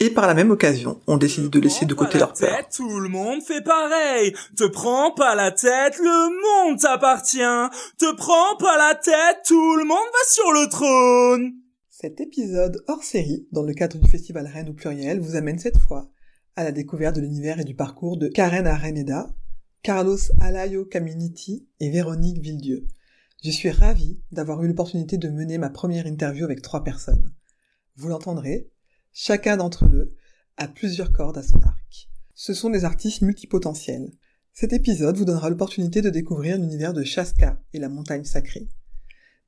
Et par la même occasion, on décide de laisser de côté leur peur. Tout le monde fait pareil. Te prends pas la tête, le monde t'appartient. Te prends pas la tête, tout le monde va sur le trône. Cet épisode hors série, dans le cadre du festival Rennes au pluriel, vous amène cette fois à la découverte de l'univers et du parcours de Karen Areneda, Carlos Alayo Caminiti et Véronique Villedieu. Je suis ravie d'avoir eu l'opportunité de mener ma première interview avec trois personnes. Vous l'entendrez, Chacun d'entre eux a plusieurs cordes à son arc. Ce sont des artistes multipotentiels. Cet épisode vous donnera l'opportunité de découvrir l'univers de Chaska et la montagne sacrée.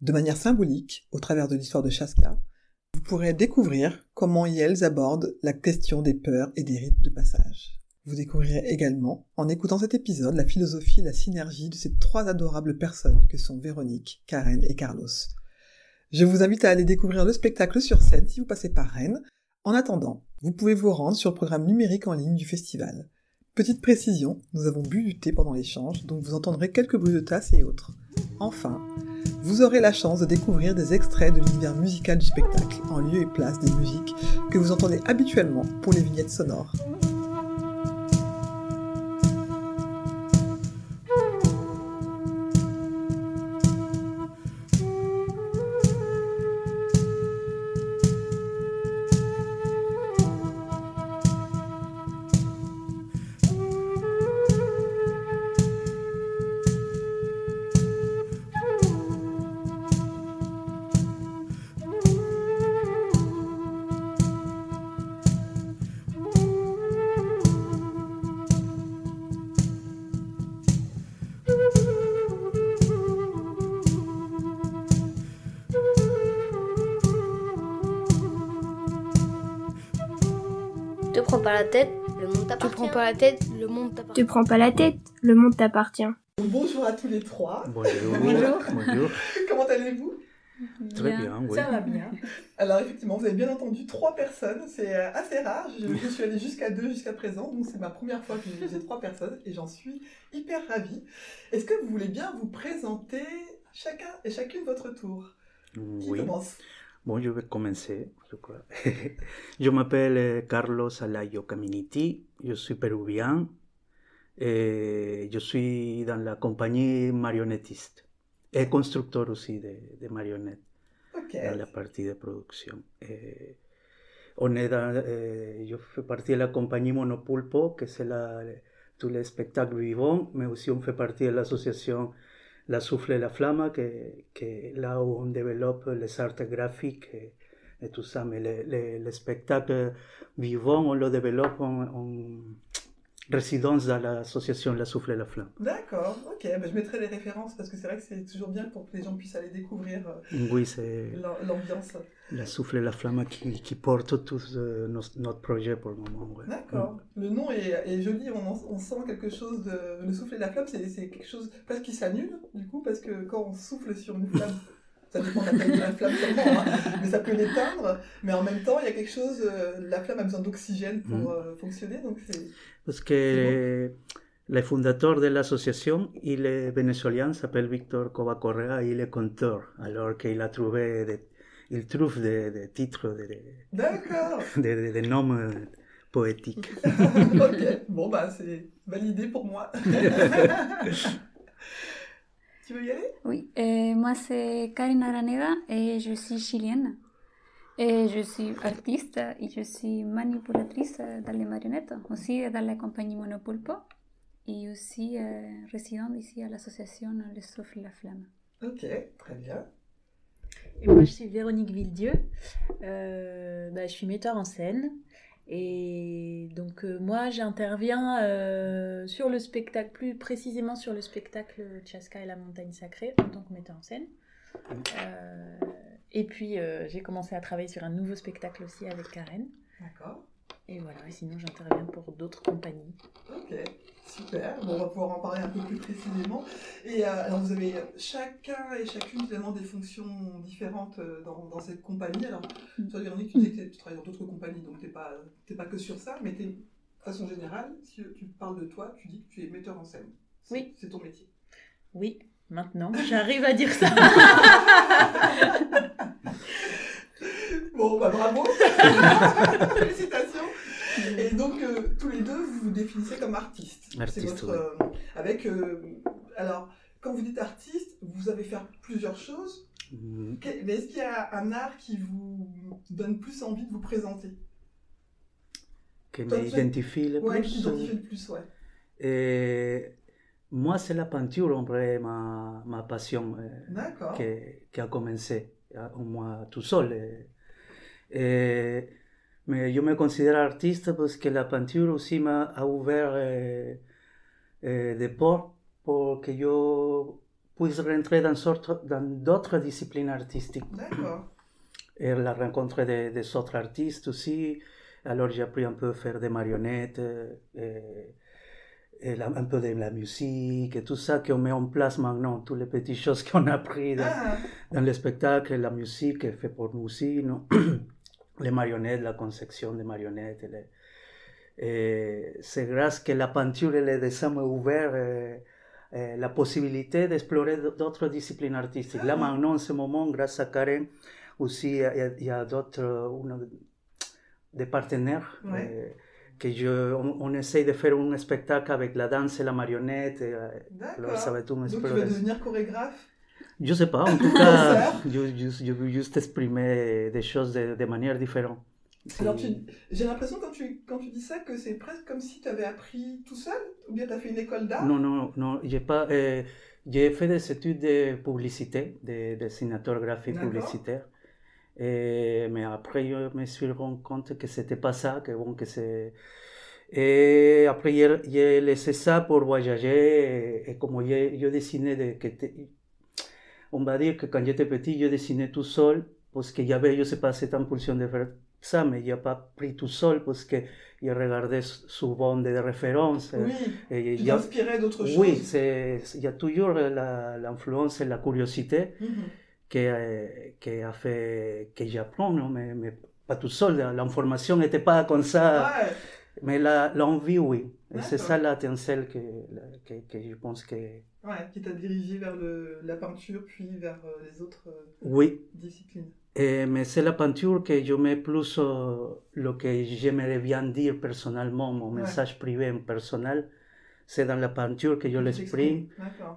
De manière symbolique, au travers de l'histoire de Chaska, vous pourrez découvrir comment elles abordent la question des peurs et des rites de passage. Vous découvrirez également, en écoutant cet épisode, la philosophie et la synergie de ces trois adorables personnes que sont Véronique, Karen et Carlos. Je vous invite à aller découvrir le spectacle sur scène si vous passez par Rennes, en attendant, vous pouvez vous rendre sur le programme numérique en ligne du festival. Petite précision, nous avons bu du thé pendant l'échange, donc vous entendrez quelques bruits de tasses et autres. Enfin, vous aurez la chance de découvrir des extraits de l'univers musical du spectacle, en lieu et place des musiques que vous entendez habituellement pour les vignettes sonores. La tête, le monde t'appartient. Tu prends pas la tête, le monde t'appartient. Tu prends pas la tête, le monde t'appartient. Bonjour à tous les trois. Bonjour. Bonjour. Comment allez-vous? Très bien, oui. Ça va bien. Alors effectivement, vous avez bien entendu trois personnes, c'est euh, assez rare. Je, je suis allée jusqu'à deux jusqu'à présent, donc c'est ma première fois que j'ai trois personnes et j'en suis hyper ravie. Est-ce que vous voulez bien vous présenter chacun et chacune votre tour? Qui Oui. commence? Bon, je vais commencer, je crois. je m'appelle eh, Carlos Alayo Caminiti, je suis péruvien et je suis dans la compagnie marionnettiste et constructeur aussi de, de marionnettes Ok. dans la partie de production. Eh, on est dans, eh, je fais partie de la compagnie Monopulpo, que c'est la, tous les spectacles vivants, mais aussi on fait partie de l'association La Souffle et la Flamme, que, que là où on développe les arts graphiques et, et tout ça. Mais les, les, les spectacles vivants, on le développe en, en résidence dans l'association La Souffle et la Flamme. D'accord, ok. Ben, je mettrai les références parce que c'est vrai que c'est toujours bien pour que les gens puissent aller découvrir euh, Oui, l'ambiance. La Souffle et la Flamme qui, qui porte tout euh, nos- notre projet pour le moment. ouais. D'accord. Le nom est, est joli, on, en- on sent quelque chose de. Le souffle et la flamme, c'est c'est quelque chose presque qui s'annule, du coup, parce que quand on souffle sur une flamme, ça dépend de la taille de la flamme sûrement, hein, mais ça peut l'éteindre, mais en même temps, il y a quelque chose. euh, la flamme a besoin d'oxygène pour Mhm. euh, fonctionner, donc c'est. Parce que le fondateur de l'association, il est vénézuélien, s'appelle Victor Cova Correa, il est conteur, alors qu'il a trouvé des, il trouve des, des titres, des, des, D'accord des- des- des noms euh, poétiques. Ok, bon, bah, c'est validé pour moi. tu veux y aller? Oui, euh, moi c'est Karen Araneda et je suis chilienne. Et je suis artiste et je suis manipulatrice dans les marionnettes, aussi dans la compagnie Monopulpo et aussi euh, résidente ici à l'association Le Souffle et la Flamme. Ok, très bien. Et moi, je suis Véronique Villedieu. Euh, bah, je suis metteur en scène. Et donc, euh, moi, j'interviens euh, sur le spectacle, plus précisément sur le spectacle Chaska et la montagne sacrée, en tant que metteur en scène. Euh, et puis, j'ai commencé à travailler sur un nouveau spectacle aussi avec Karen. D'accord. Et voilà, et sinon j'interviens pour d'autres compagnies. Ok, super. Bon, on va pouvoir en parler un peu plus précisément. Et euh, alors, vous avez chacun et chacune finalement des fonctions différentes euh, dans, dans cette compagnie. Alors, toi, Véronique, tu dis que tu travailles dans d'autres compagnies, donc tu n'es pas, t'es pas que sur ça, mais de façon générale, si tu parles de toi, tu dis que tu es metteur en scène. Oui. C'est ton métier. Oui, maintenant j'arrive à dire ça. Bon, bah bravo Félicitations Et donc, euh, tous les deux, vous vous définissez comme. Artiste, C'est votre, euh, avec, euh, alors, quand vous dites artiste, vous avez faire plusieurs choses. Mm, Que- Mais est-ce qu'il y a un art qui vous donne plus envie de vous présenter? Toi, tu- m'identifie le Ouais, plus. qui t'identifie le plus, ouais. Eh, moi, c'est la peinture, en vrai, ma, ma passion D'accord. qui, qui a commencé, à- moi tout seul. Eh, mais je me considère artiste parce que la peinture aussi m'a ouvert eh, eh, des portes pour que je puisse rentrer dans d'autres disciplines artistiques. D'accord. Et la rencontre de- des autres artistes aussi. Alors j'ai appris un peu à faire des marionnettes, et, et la- un peu de la musique et tout ça qu'on met en place maintenant, toutes les petites choses qu'on a appris dans, Ah, dans le spectacle, la musique est faite pour nous aussi, non? Les marionnettes, la conception des marionnettes. les- et c'est grâce que la peinture et le dessin m'ont ouvert euh, euh, la possibilité d'explorer d'autres disciplines artistiques. Là maintenant, en ce moment, grâce à Karen, aussi il y a, d'autres des partenaires Ouais. euh, que je, on, on essaye de faire un spectacle avec la danse et la marionnette. et, euh, D'accord. Donc, tu vas devenir chorégraphe Je sais pas, en tout cas, je veux juste exprimer des choses de, de manière différente. Alors, tu- j'ai l'impression quand tu, quand tu dis ça que c'est presque comme si tu avais appris tout seul Ou bien tu as fait une école d'art? Non, non, non, j'ai pas. euh, j'ai fait des études de publicité, de dessinateur graphique publicitaire. Et, mais après, je me suis rendu compte que c'était pas ça, que bon, que c'est. Et après, j'ai laissé ça pour voyager. Et, et comme je dessinais, de, que dire que quand j'étais petit, je dessinais tout seul, parce que j'avais, je sais pas, cette impulsion de faire ça, mais pas pris tout seul, parce que je regardais souvent des références. Oui, Et tu t'inspirais d'autres choses oui, il y a toujours la- l'influence et la curiosité qui, qui a fait que j'apprends, non? mais, mais pas tout seul. L'information n'était pas comme ça, Ouais, mais la- l'envie, oui. Et c'est ça l'étincelle que, que, que je pense que. ouais, qui t'a dirigé vers le, la peinture, puis vers euh, les autres euh, Oui, disciplines. Eh, mais c'est la peinture que je mets plus euh, lo que j'aimerais bien dire personnellement, mon Ouais. message privé personnel. C'est dans la peinture que je l'exprime.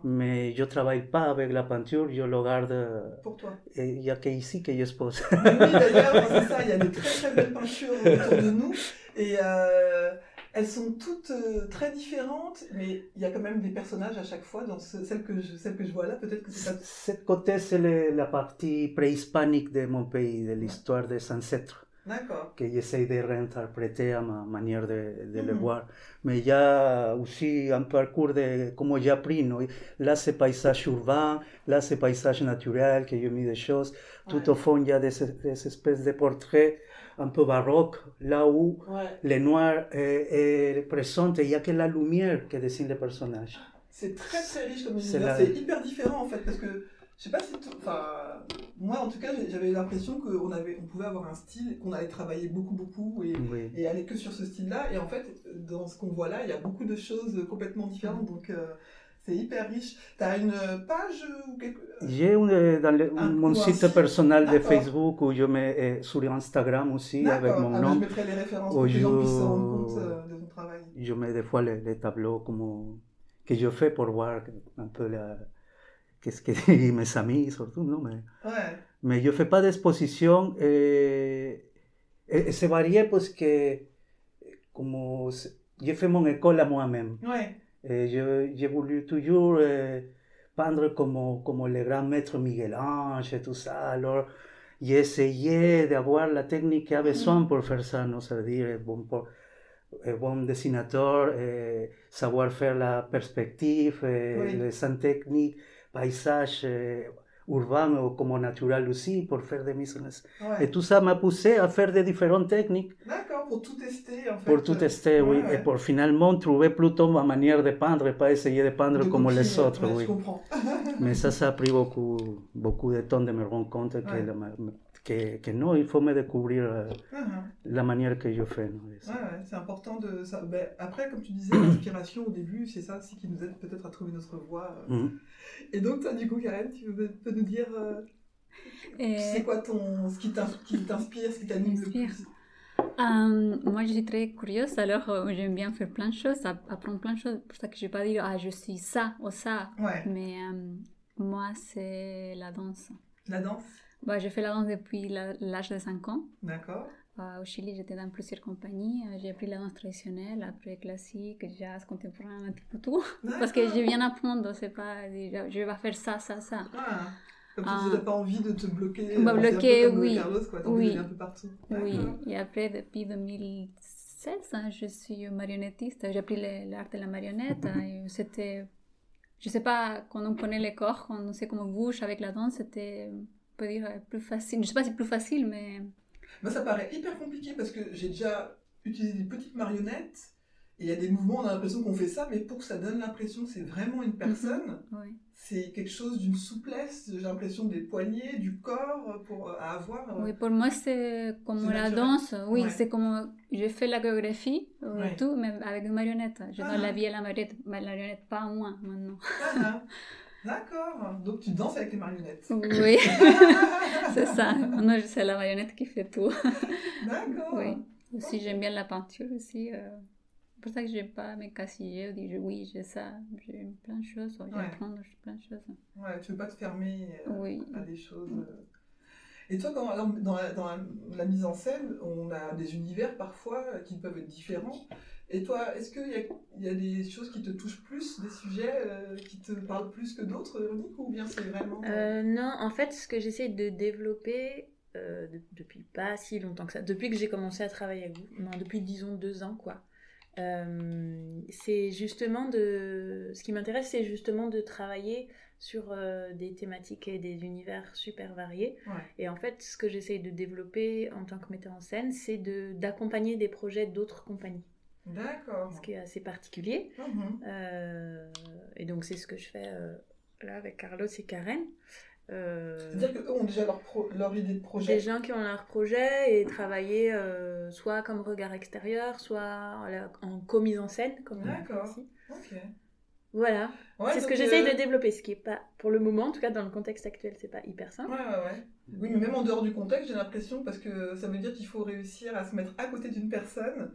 Mais je travaille pas avec la peinture, je le garde. Pour toi. Et il n'y a qu'ici que j'expose. Oui, d'ailleurs, c'est ça, il y a des très très belles peintures autour de nous. Et euh, elles sont toutes euh, très différentes, mais il y a quand même des personnages à chaque fois. Dans ce- celle, que je, celle que je vois là, peut-être que c'est pas. Ce côté, c'est la partie préhispanique de mon pays, de l'histoire des ancêtres. Que j'essaie de réinterpréter à ma manière de, de le Mhm. voir. Mais il y a aussi un parcours de comment j'ai appris. non? Là, c'est paysage urbain, là, c'est paysage naturel, que j'ai mis des choses. Tout Ouais. au fond, il y a des, des espèces de portraits un peu baroques, là où Ouais. le noir est, est présent et il n'y a que la lumière qui dessine les personnages. C'est très très riche comme univers. la- C'est hyper différent en fait parce que je sais pas si. Enfin, moi en tout cas, j'ai- j'avais l'impression qu'on avait, on pouvait avoir un style, qu'on allait travailler beaucoup beaucoup et, Oui. et aller que sur ce style-là. Et en fait, dans ce qu'on voit là, il y a beaucoup de choses complètement différentes. Donc euh, c'est hyper riche. T'as une page ou quelque. J'ai une- dans le- Un- mon site site. personnel de. Facebook où je mets euh, sur Instagram aussi avec mon Ah, nom. je mettrai les références pour que les gens puissent se rendre compte euh, de ton travail. Je mets des fois les, les tableaux comme, que je fais pour voir un peu la, qu'est-ce que mes amis surtout, non? Mais, Ouais. mais je ne fais pas d'exposition et, et c'est varié parce que comme j'ai fait mon école à moi-même. Ouais. Et je- j'ai voulu toujours euh, peindre comme, comme le grand maître Miguel Ange et tout ça. Alors, j'ai essayé d'avoir la technique qu'il y a besoin pour faire ça, non? C'est-à-dire, être bon, pour, un bon dessinateur, savoir faire la perspective, Oui. les dessins techniques, paysage urbain ou comme naturel aussi, pour faire des mises. Ouais. Et tout ça m'a poussé à faire des différentes techniques D'accord. Pour tout tester en fait. Pour tout tester, oui. Ouais, ouais. Et pour finalement trouver plutôt ma manière de peindre et pas essayer de peindre De comme les copier, autres, ouais, oui. Je comprends. Mais ça, ça a pris beaucoup, beaucoup de temps de me rendre compte que, Ouais. la que, que non, il faut me découvrir euh, Ah, la manière que je fais. ah. Ouais, ouais, c'est important de ça. Ben, après, comme tu disais, l'inspiration au début, c'est ça aussi qui nous aide peut-être à trouver notre voie. euh. Mhm. Et donc, toi, du coup, Karen, tu peux, peux nous dire euh, Et- c'est quoi ton, ce qui t'in- qui t'inspire, ce qui t'anime le plus? Euh, moi, je suis très curieuse, alors euh, j'aime bien faire plein de choses, app- apprendre plein de choses. C'est pour ça que je ne vais pas dire, ah, je suis ça ou ça. Ouais, Mais euh, moi, c'est la danse. la danse, Bah, j'ai fait la danse depuis l'âge de 5 ans. d'accord. Euh, au Chili, j'étais dans plusieurs compagnies. Euh, J'ai appris la danse traditionnelle, après classique, jazz, contemporain, un petit peu tout. Parce que je viens apprendre, c'est pas je vais faire ça, ça, ça. Ah, comme tu Ah. disais, t'as pas envie de te bloquer. Bah, bloquer, oui. Carlos, quoi, Oui. un peu partout. Oui, et après, depuis 2016, hein, je suis marionnettiste. J'ai appris l'art de la marionnette. hein, C'était, je sais pas, quand on connaît les corps, quand on sait comment bouge avec la danse, c'était, on peut dire, plus facile. Je sais pas si c'est plus facile, mais Moi, ça paraît hyper compliqué parce que j'ai déjà utilisé des petites marionnettes et il y a des mouvements, on a l'impression qu'on fait ça, mais pour que ça donne l'impression que c'est vraiment une personne, oui. c'est quelque chose d'une souplesse, j'ai l'impression des poignets, du corps pour, euh, à avoir. euh. Oui, pour moi, c'est comme la danse. Oui, Ouais. c'est comme je fais la chorégraphie, euh, Ouais. tout, mais avec une marionnette. Je Ah. donne la vie à la marionnette, la marionnette, pas à moi maintenant. Ah, ah. D'accord, donc tu danses avec les marionnettes. Oui, c'est ça. Maintenant, c'est la marionnette qui fait tout. D'accord. Oui. Aussi, j'aime bien la peinture aussi. euh, C'est pour ça que je n'ai pas mes casiller, dire oui, j'ai ça, j'ai plein de choses, Ouais. j'apprends plein de choses. Ouais, tu veux pas te fermer euh, Oui. à des choses. euh. Et toi, dans, dans, la, mise en scène, on a des univers parfois euh, qui peuvent être différents. Et toi, est-ce qu'il y a, y a des choses qui te touchent plus, des sujets euh, qui te parlent plus que d'autres, Véronique, ou bien c'est vraiment... Euh, non, en fait, ce que j'essaie de développer euh, de- depuis pas si longtemps que ça, depuis que j'ai commencé à travailler avec vous, non, depuis disons deux ans, quoi. euh, c'est justement de. Ce qui m'intéresse, c'est justement de travailler sur euh, des thématiques et des univers super variés. Ouais. Et en fait, ce que j'essaie de développer en tant que metteur en scène, c'est de- d'accompagner des projets d'autres compagnies, D'accord. ce qui est assez particulier. Mhm. Euh, et donc c'est ce que je fais euh, là avec Carlos et Karen. C'est-à-dire qu'eux ont déjà leur, pro- leur idée de projet. des gens qui ont leur projet et travailler soit comme regard extérieur, soit en, en commise en scène, comme on D'accord. Ok. Voilà, Ouais, c'est ce que j'essaye euh, de développer, ce qui est pas, pour le moment, en tout cas dans le contexte actuel, c'est pas hyper simple. Ouais, ouais, ouais. Oui, mais même en dehors du contexte, j'ai l'impression, parce que ça veut dire qu'il faut réussir à se mettre à côté d'une personne,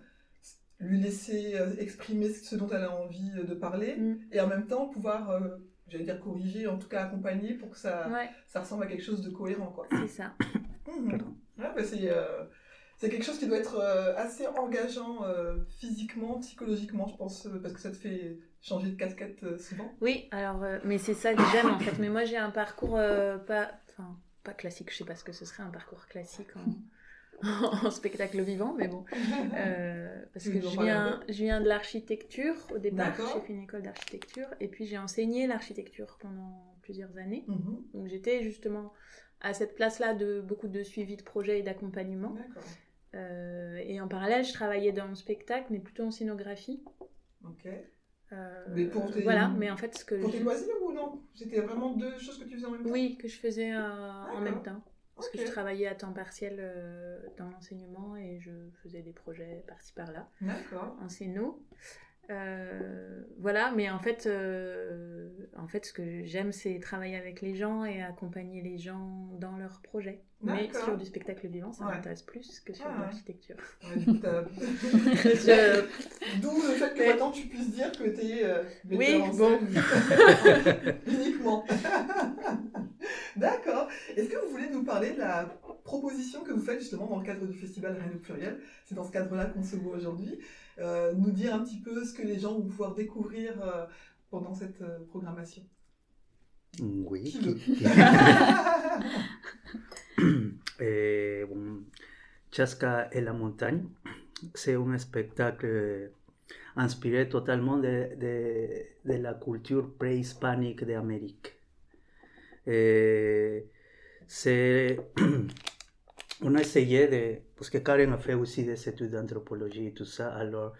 lui laisser euh, exprimer ce dont elle a envie euh, de parler, Mm. et en même temps pouvoir, euh, j'allais dire corriger, en tout cas accompagner pour que ça, Ouais, ça ressemble à quelque chose de cohérent, quoi. c'est ça. Mhm. Ouais, bah, c'est, euh, c'est quelque chose qui doit être euh, assez engageant euh, physiquement, psychologiquement, je pense, euh, parce que ça te fait changer de casquette souvent. Oui, alors, mais c'est ça que j'aime en fait. Mais moi j'ai un parcours pas, enfin, pas classique, je sais pas ce que ce serait un parcours classique en, en spectacle vivant, mais bon. Euh, parce que je viens, je viens de l'architecture au départ, j'ai fait une école d'architecture, et puis j'ai enseigné l'architecture pendant plusieurs années. Mhm. Donc j'étais justement à cette place-là de beaucoup de suivi de projet et d'accompagnement. D'accord. Euh, et en parallèle, je travaillais dans le spectacle, mais plutôt en scénographie. Ok. Euh, Mais pour tes- Voilà, mais en fait, ce que Pour je- tes loisirs ou non? C'était vraiment deux choses que tu faisais en même temps? Oui, que je faisais euh, en même temps. Parce que je travaillais à temps partiel dans l'enseignement et je faisais des projets par-ci par-là D'accord. en scéno. Euh, voilà, mais en fait, euh, en fait, ce que j'aime, c'est travailler avec les gens et accompagner les gens dans leurs projets. Mais sur du spectacle vivant, ça Ouais. m'intéresse plus que sur Ah l'architecture. Ouais, D'où le fait que maintenant tu puisses dire que tu es Oui, bon. uniquement. D'accord. Est-ce que vous voulez nous parler de la proposition que vous faites justement dans le cadre du festival au pluriel? C'est dans ce cadre-là qu'on se voit aujourd'hui. Euh, nous dire un petit peu ce que les gens vont pouvoir découvrir euh, pendant cette euh, programmation. Oui. Veut Eh, bon, Chaska et la montagne, c'est un spectacle inspiré totalement de, de- de la culture préhispanique d'Amérique. Eh, c'est on a essayé de... Parce que Karen a fait aussi des études d'anthropologie et tout ça, alors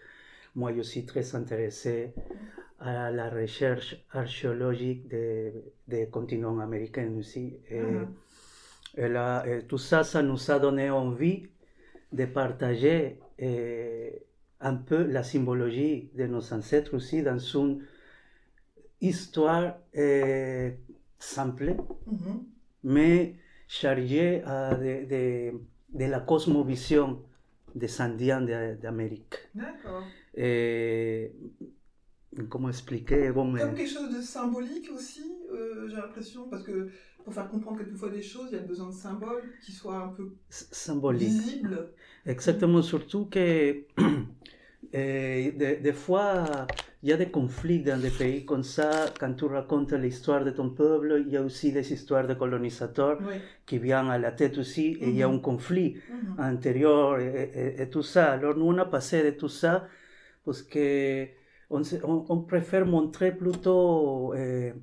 moi je suis très intéressé à la recherche archéologique des, des continents américains aussi. Et, et là, et tout ça, ça nous a donné envie de partager eh, un peu la symbologie de nos ancêtres aussi dans une histoire eh, simple, mais chargée ah, de, de- de la cosmovision des Indiens de- d'Amérique. D'accord. Et comment expliquer bon, mais- Comme quelque chose de symbolique aussi, euh, j'ai l'impression, parce que pour faire comprendre quelquefois des choses, il y a besoin de symboles qui soient un peu s- symbolique. visibles. Exactement, surtout que eh, des des fois, il y a des conflits dans des pays comme ça. Quand tu racontes l'histoire de ton peuple, il y a aussi des histoires de colonisateurs Oui. qui viennent à la tête aussi, et il y a un conflit Mhm. antérieur et, et- et tout ça. Alors nous, on a passé de tout ça parce que on, on- on préfère montrer plutôt eh,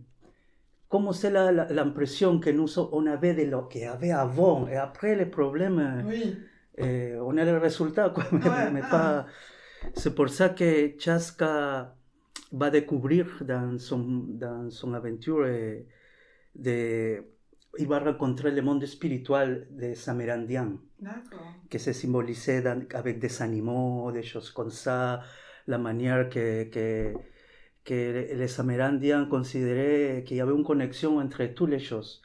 comment c'est l'impression que nous on avait de lo qu'il y avait avant et après les problèmes. Oui. eh, on a le résultat, quoi. Mais, Ouais, mais ah. pas... C'est pour ça que Chaska va découvrir dans son, dans son aventure eh, de... Il va rencontrer le monde spirituel des Amérindiens, que se symbolisait dans- avec des animaux, des choses comme ça, la manière que, que, que les Amérindiens considéraient qu'il y avait une connexion entre toutes les choses.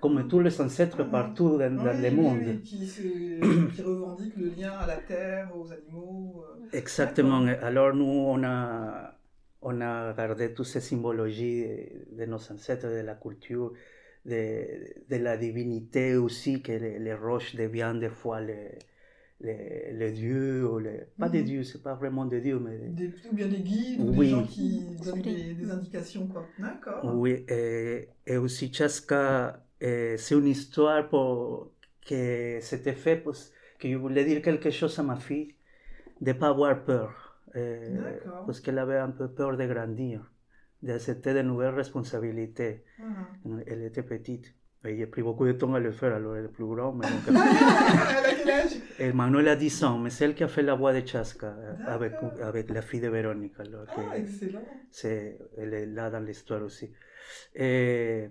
Comme tous les ancêtres Mhm. partout dans, dans Oui, le oui, monde. oui, qui, qui revendique le lien à la terre, aux animaux. euh. Exactement. Alors nous, on a, on a gardé toutes ces symbologies de, de nos ancêtres, de la culture, de, de la divinité aussi, que les, les roches deviennent des fois les, les, les dieux, ou les, pas des Mhm. dieux, c'est pas vraiment des dieux, mais Des, ou bien des guides, ou Oui. des gens qui donnent des, des indications, quoi. D'accord. Oui, et, et aussi Chaska, c'est une histoire pour, que c'était fait pour, que je voulais dire quelque chose à ma fille, de ne pas avoir peur, D'accord. parce qu'elle avait un peu peur de grandir, d'accepter de nouvelles responsabilités. Mhm. Elle était petite. Beaucoup de temps à le faire, alors plus grande. Mais et Manuel a 10 ans, mais c'est elle qui a fait la voix de Chaska euh, avec, la fille de Véronique. Alors Ah, que- excellent. c'est, elle est là dans l'histoire aussi. Et,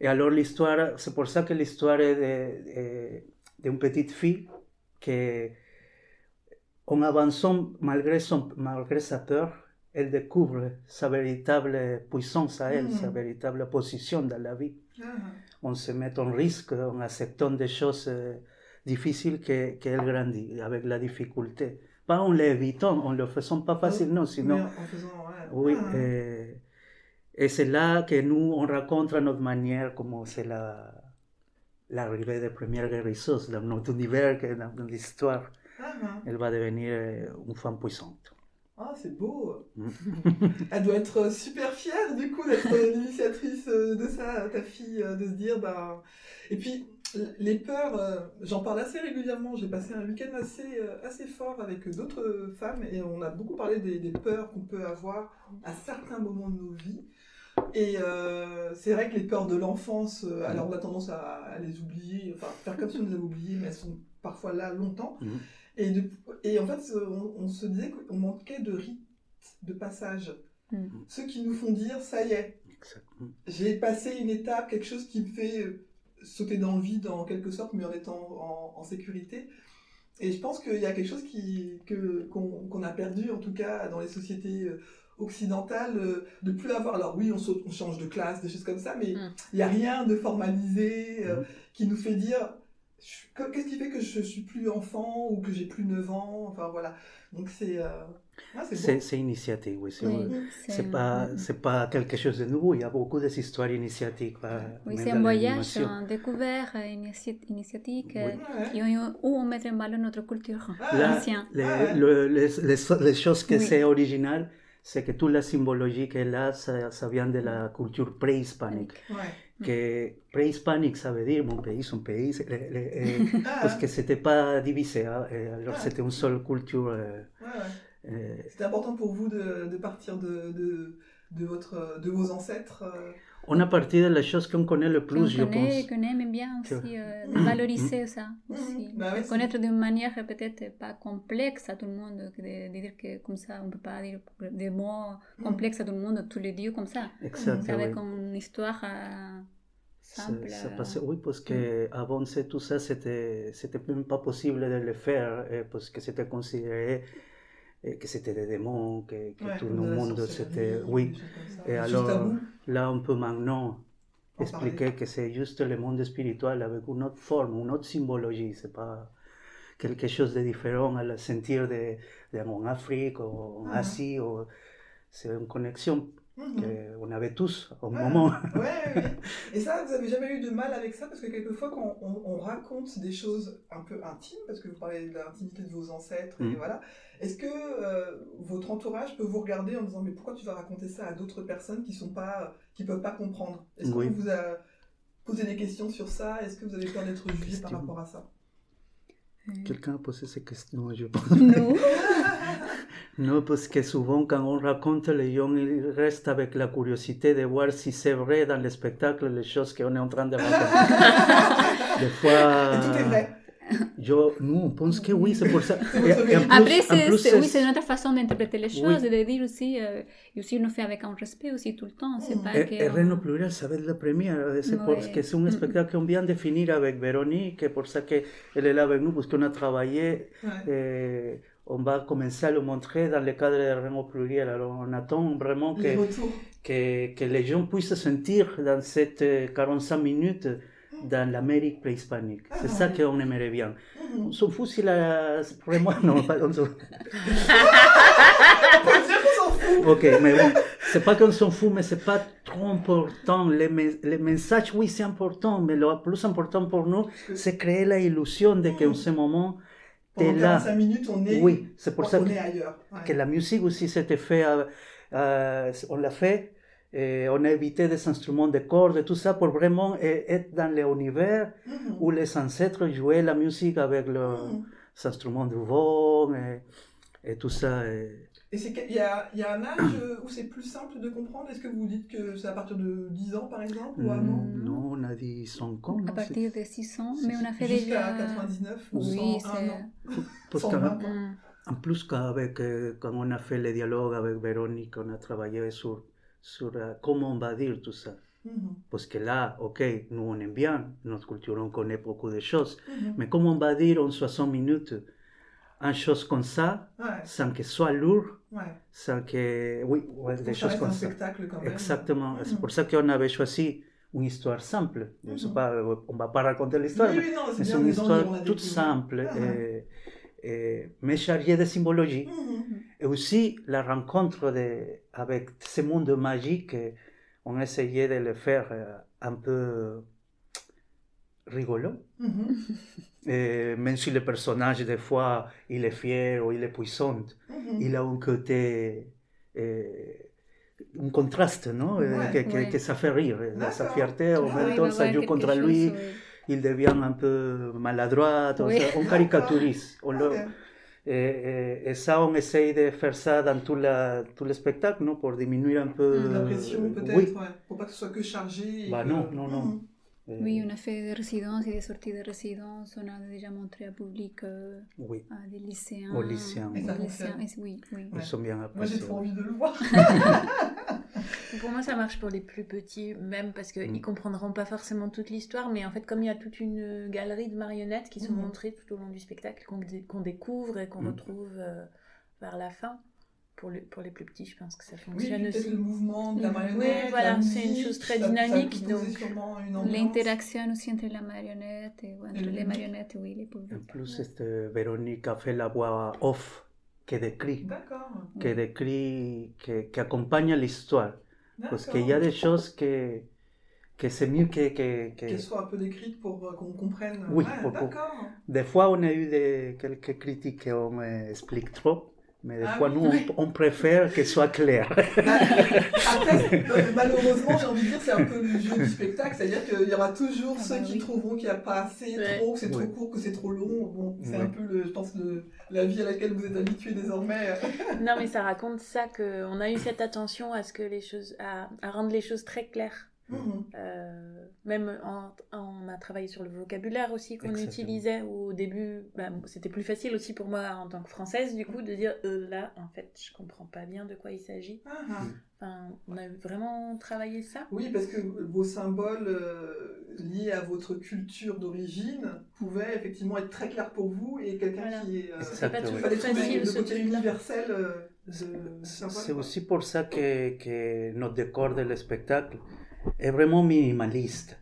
et alors l'histoire, c'est pour ça que l'histoire est de, de, d'une petite fille que, en avançant malgré, son, malgré sa peur, elle découvre sa véritable puissance à elle, Mhm. sa véritable position dans la vie. Ah, On se met en risque en acceptant des choses euh, difficiles que- qu'elle grandit avec la difficulté. Pas en l'évitant, en le faisant pas facilement, sinon... mais en faisant, ouais. Oui, Ah, eh, et c'est là que nous, on raconte à notre manière comment c'est la, l'arrivée des premières guérisseuses dans notre univers, que dans, dans l'histoire, ah, elle va devenir euh, une femme puissante. Ah, c'est beau. Mm. Elle doit être super fière, du coup, d'être l'initiatrice euh, de ça, ta fille, euh, de se dire, bah... Et puis, les peurs, euh, j'en parle assez régulièrement. J'ai passé un week-end assez, assez fort avec d'autres femmes et on a beaucoup parlé des, des peurs qu'on peut avoir à certains moments de nos vies. Et euh, c'est vrai que les peurs de l'enfance, alors on a tendance à, à les oublier, enfin faire comme si on les avait oubliées, mais elles sont parfois là longtemps. Mhm. Et, de- et en fait, on, on se disait qu'on manquait de rites de passage. Mhm. Ceux qui nous font dire, ça y est, j'ai passé une étape, quelque chose qui me fait euh, sauter dans le vide en quelque sorte, mais en étant en, en sécurité. Et je pense qu'il y a quelque chose qui, que, qu'on, qu'on a perdu, en tout cas dans les sociétés euh, occidentales, euh, de plus avoir. Alors oui, on, saute, on change de classe, des choses comme ça, mais il Mm. n'y a rien de formalisé euh, Mhm. qui nous fait dire qu'est-ce qui fait que je suis plus enfant ou que j'ai plus 9 ans? Enfin voilà. Donc c'est. euh, ah, c'est C'est, beau. c'est initiatique, oui. C'est, Oui, c'est pas, c'est pas quelque chose de nouveau. Il y a beaucoup d'histoires initiatiques. oui, c'est un voyage, un découvert, euh, initiatique, euh, Ouais. et où on met en valeur notre culture Ah, Là, ancienne. les, Ah le- les, les- les choses que Oui. c'est original, c'est que toute la symbologie qu'elle a, ça, ça vient de la culture préhispanique. Ouais. Que préhispanique, ça veut dire mon pays, son pays, le- le- euh, Ah, parce que c'était pas divisé, hein, alors Ah. c'était une seule culture. ouais, ouais. euh, C'était important pour vous de, de partir de, de, de, votre, de vos ancêtres euh, On a parti de les choses qu'on connaît le plus, je connaît, pense. qu'on aime bien aussi, Que- euh, valoriser ça aussi. Bah ouais, de connaître d'une manière peut-être pas complexe à tout le monde, de, de dire que comme ça, on ne peut pas dire des mots complexes à tout le monde tous les dieux comme ça. Exact, C'est avec une histoire euh, Ça, simple. ça euh, passait- oui, parce que avancer tout ça, c'était, c'était même pas possible de le faire, eh, parce que c'était considéré eh, que c'était des démons, que, que Ouais, tout le monde, c'était, oui. Et alors, là, on peut maintenant En expliquer que c'est juste le monde spirituel avec une autre forme, une autre symbologie. C'est pas quelque chose de différent à le sentir de, de- en Ah. Ou- c'est une connexion Mhm. qu'on avait tous au Ouais. moment. Ouais, ouais, ouais. Et ça, vous avez jamais eu de mal avec ça? Parce que quelquefois, quand on, on raconte des choses un peu intimes, parce que vous parlez de l'intimité de vos ancêtres, et Mhm. voilà, est-ce que euh, votre entourage peut vous regarder en disant Mais pourquoi tu vas raconter ça à d'autres personnes qui sont pas, qui peuvent pas comprendre? Est-ce Oui. qu'on vous a posé des questions sur ça? Est-ce que vous avez peur d'être jugé par rapport à ça? Quelqu'un a posé ces questions, je pense. nous, Non, parce que souvent quand on raconte, les gens ils restent avec la curiosité de voir si c'est vrai dans le spectacle les choses qu'on est en train de raconter. Des fois, tout est vrai. yo, on pense que oui, c'est pour ça. C'est Et- et plus- Après, c'est, plus, c'est- oui, c'est- c'est notre façon d'interpréter les Oui. choses et de dire aussi, euh, et aussi on le fait avec un respect aussi tout le temps. C'est Mm. pas Et, que et on- Reno Plural, ça va être la première. C'est Ouais. parce que c'est un spectacle qu'on vient de finir avec Véronique, et pour ça qu'elle est là avec nous, parce qu'on a travaillé. Ouais. et on va commencer à le montrer dans le cadre de Reno Pluriel. Alors, on attend vraiment que, que, que les gens puissent sentir dans cette euh, 45 minutes dans l'Amérique préhispanique. C'est ça qu'on aimerait bien. Mhm. On s'en fout si la... Vraiment, non, pas- on s'en fout Ok, mais bon, c'est pas qu'on s'en fout, mais c'est pas trop important. Les, me- les messages, oui, c'est important, mais le plus important pour nous, c'est créer la illusion de qu'en ce moment, Pendant là. 45 minutes, on est, Oui, c'est pour ça on que, est ailleurs. Ouais. que la musique aussi s'était fait, euh, euh, on l'a fait, et on a évité des instruments de cordes et tout ça pour vraiment euh, être dans l'univers Mhm. où les ancêtres jouaient la musique avec leurs Mhm. instruments de vent et, et tout ça. et- Et c'est qu'il y a, il y a un âge euh, où c'est plus simple de comprendre? Est-ce que vous dites que c'est à partir de 10 ans, par exemple, ou avant? Mm, Non, on a dit 5 ans. à partir de 6 ans, mais on a fait Jusqu'à déjà... 99 ou Oui, 101 c'est... ans Parce 120 qu'en- quoi. Mm. En plus, qu'avec, euh, quand on a fait le dialogue avec Véronique, on a travaillé sur, sur euh, comment on va dire tout ça. Mhm. Parce que là, ok, nous on aime bien, notre culture, on connaît beaucoup de choses, Mhm. mais comment on va dire en 60 minutes une chose comme ça, Ouais, sans que ce soit lourd, ouais. sans que. Oui, ouais, des choses comme ça. spectacle quand même. Exactement. C'est Mhm. pour ça qu'on avait choisi une histoire simple. Je ne sais pas, euh, on ne va pas raconter l'histoire, Oui, oui, non, mais c'est une histoire toute simple, Ah, et- et- mais chargée de symbologie. Mhm. Et aussi la rencontre de, avec ce monde magique, on a essayé de le faire euh, un peu rigolo. Et même si le personnage, des fois, il est fier ou il est puissant, il a un côté, euh, un contraste, non Euh, Ouais, que, ouais. que ça fait rire. Sa fierté, en Ah, même temps, ça joue contre chose, lui, oui. il devient un peu maladroit, Oui. on caricaturise. On le- Ok. et, et- et ça, on essaye de faire ça dans tout, la, tout le spectacle, non Pour diminuer un peu... La pression peut-être, Oui. ouais, pour pas que ce soit que chargé. Bah que- non, non, non. Euh, Oui, on a fait des résidences et des sorties de résidences. On a déjà montré au public euh, Oui, à des lycéens. Aux lycéens, Et Des lycéens, fonctionne. et- oui, oui. ils sont bien Moi j'ai appréciés. trop envie de le voir. Pour moi, ça marche pour les plus petits, même parce qu'ils Mm. ne comprendront pas forcément toute l'histoire, mais en fait, comme il y a toute une galerie de marionnettes qui sont Mhm. montrées tout au long du spectacle, qu'on dé- qu'on découvre et qu'on Mm. retrouve euh, vers la fin, pour, le- pour les plus petits, je pense que ça Oui, fonctionne aussi. le mouvement de la Oui, marionnette. voilà, la c'est une chose très ça- ça dynamique, peut poser donc sûrement une ambiance. L'interaction aussi entre la marionnette et entre Et les public. marionnettes, oui, les En publics. plus, este, Véronique a fait la voix off qui décrit, D'accord. qui décrit, qui, qui accompagne l'histoire. Parce qu'il y a des choses que, que c'est mieux que, que, que- Qu'elle soit un peu décrite pour euh, qu'on comprenne. Oui, Ouais, pour- pour- d'accord. Des fois, on a eu des, quelques critiques qu'on euh, explique trop. Mais des Ah fois, oui. nous, on, on préfère que soit clair. Après, euh, malheureusement, j'ai envie de dire, c'est un peu le jeu du spectacle, c'est-à-dire qu'il y aura toujours Ah ceux bah qui oui. trouveront qu'il n'y a pas assez, Ouais. trop, que c'est trop court, que c'est trop long. Bon, c'est Ouais. un peu, le, je pense, le, la vie à laquelle vous êtes habitués désormais. Non, mais ça raconte ça qu'on a eu cette attention à ce que les choses, à, à rendre les choses très claires. Mhm. Euh, même en- on a travaillé sur le vocabulaire aussi qu'on utilisait au début bah, c'était plus facile aussi pour moi en tant que française du coup de dire euh, là en fait je comprends pas bien de quoi il s'agit Ah, ah. enfin, on a vraiment travaillé ça Oui, parce que vos symboles euh, liés à votre culture d'origine pouvaient effectivement être très clairs pour vous et quelqu'un Voilà. qui est. euh, c'est pas tout facile le côté universel euh, C'est aussi pour ça que, que notre décor de spectacle est vraiment minimaliste.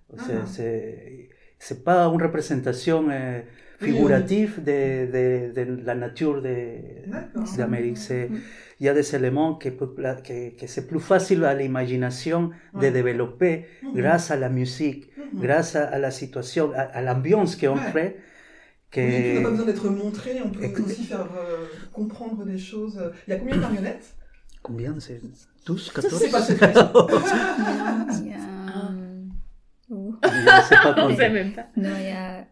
C'est c'est pas une représentation euh, Oui, figurative de, de, de la nature de, Mm. Il y a des éléments que, que, que c'est plus facile à l'imagination de développer grâce à la musique, grâce à, à la situation, à, à l'ambiance qu'on crée. Que... Oui, tout n'a pas besoin d'être montré, on peut aussi faire euh, comprendre des choses. Il y a combien de marionnettes? Combien c'est 12, Ça, 14 c'est pas secret. Non, il y a... Ah. Ouh. Je sais pas on sait même pas No, il y a.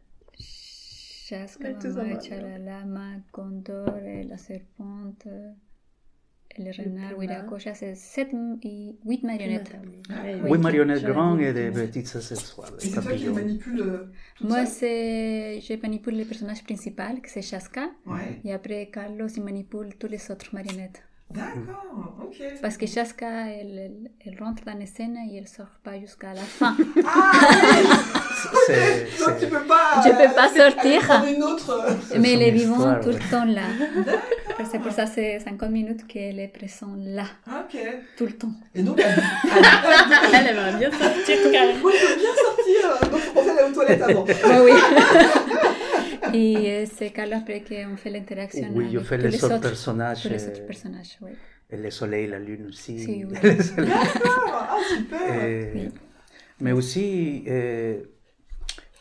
Chalalama, Condor, eh, la serpente, eh, le renard, puma. Huiracocha, c'est 7 et 8 marionnettes. Ouais, Oui, Oui, marionnettes j'avais grandes et des petites accessoires, Et c'est toi qui manipule euh, Moi, c'est... je manipule le personnage principal, que c'est Chaska, Ouais. et après Carlos, il manipule tous les autres marionnettes. D'accord, ok. Parce que Chaska, elle, elle, elle rentre dans la scène et elle sort pas jusqu'à la fin. Ah oui Donc tu c'est- peux pas. Je peux pas sortir. une autre. euh, Mais elle est vivante tout ouais. le temps là. C'est pour ça c'est 50 minutes qu'elle est présente là, Ok. tout le temps. Et donc, elle, elle, elle aimerait bien sortir quand même Moi, je veux bien sortir. Donc, on va aller aux toilettes avant. Oui, oui. Et euh, c'est Carlos après qu'on fait l'interaction Oui, je avec fais tous les autres autres, personnages. tous les autres personnages, oui. et le soleil, la lune aussi. Si, oui. Le soleil. Ah, super. Oui. Mais aussi, euh,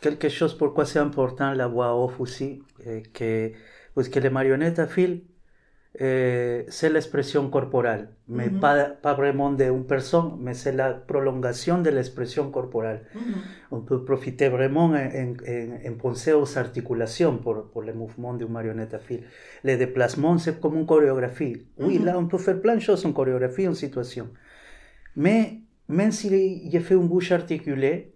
quelque chose pourquoi c'est important la voix off aussi, que, parce que les marionnettes à fil, euh, c'est l'expression corporelle, mais Mhm. pas, pas vraiment d'une personne, mais c'est la prolongation de l'expression corporelle. Mhm. On peut profiter vraiment en, en, en- en penser aux articulations pour, pour le mouvement d'une marionnette à fil. Les déplacements, c'est comme une chorégraphie. Oui, Mhm. là, on peut faire plein de choses en chorégraphie, en situation. Mais même si je fais une bouche articulée,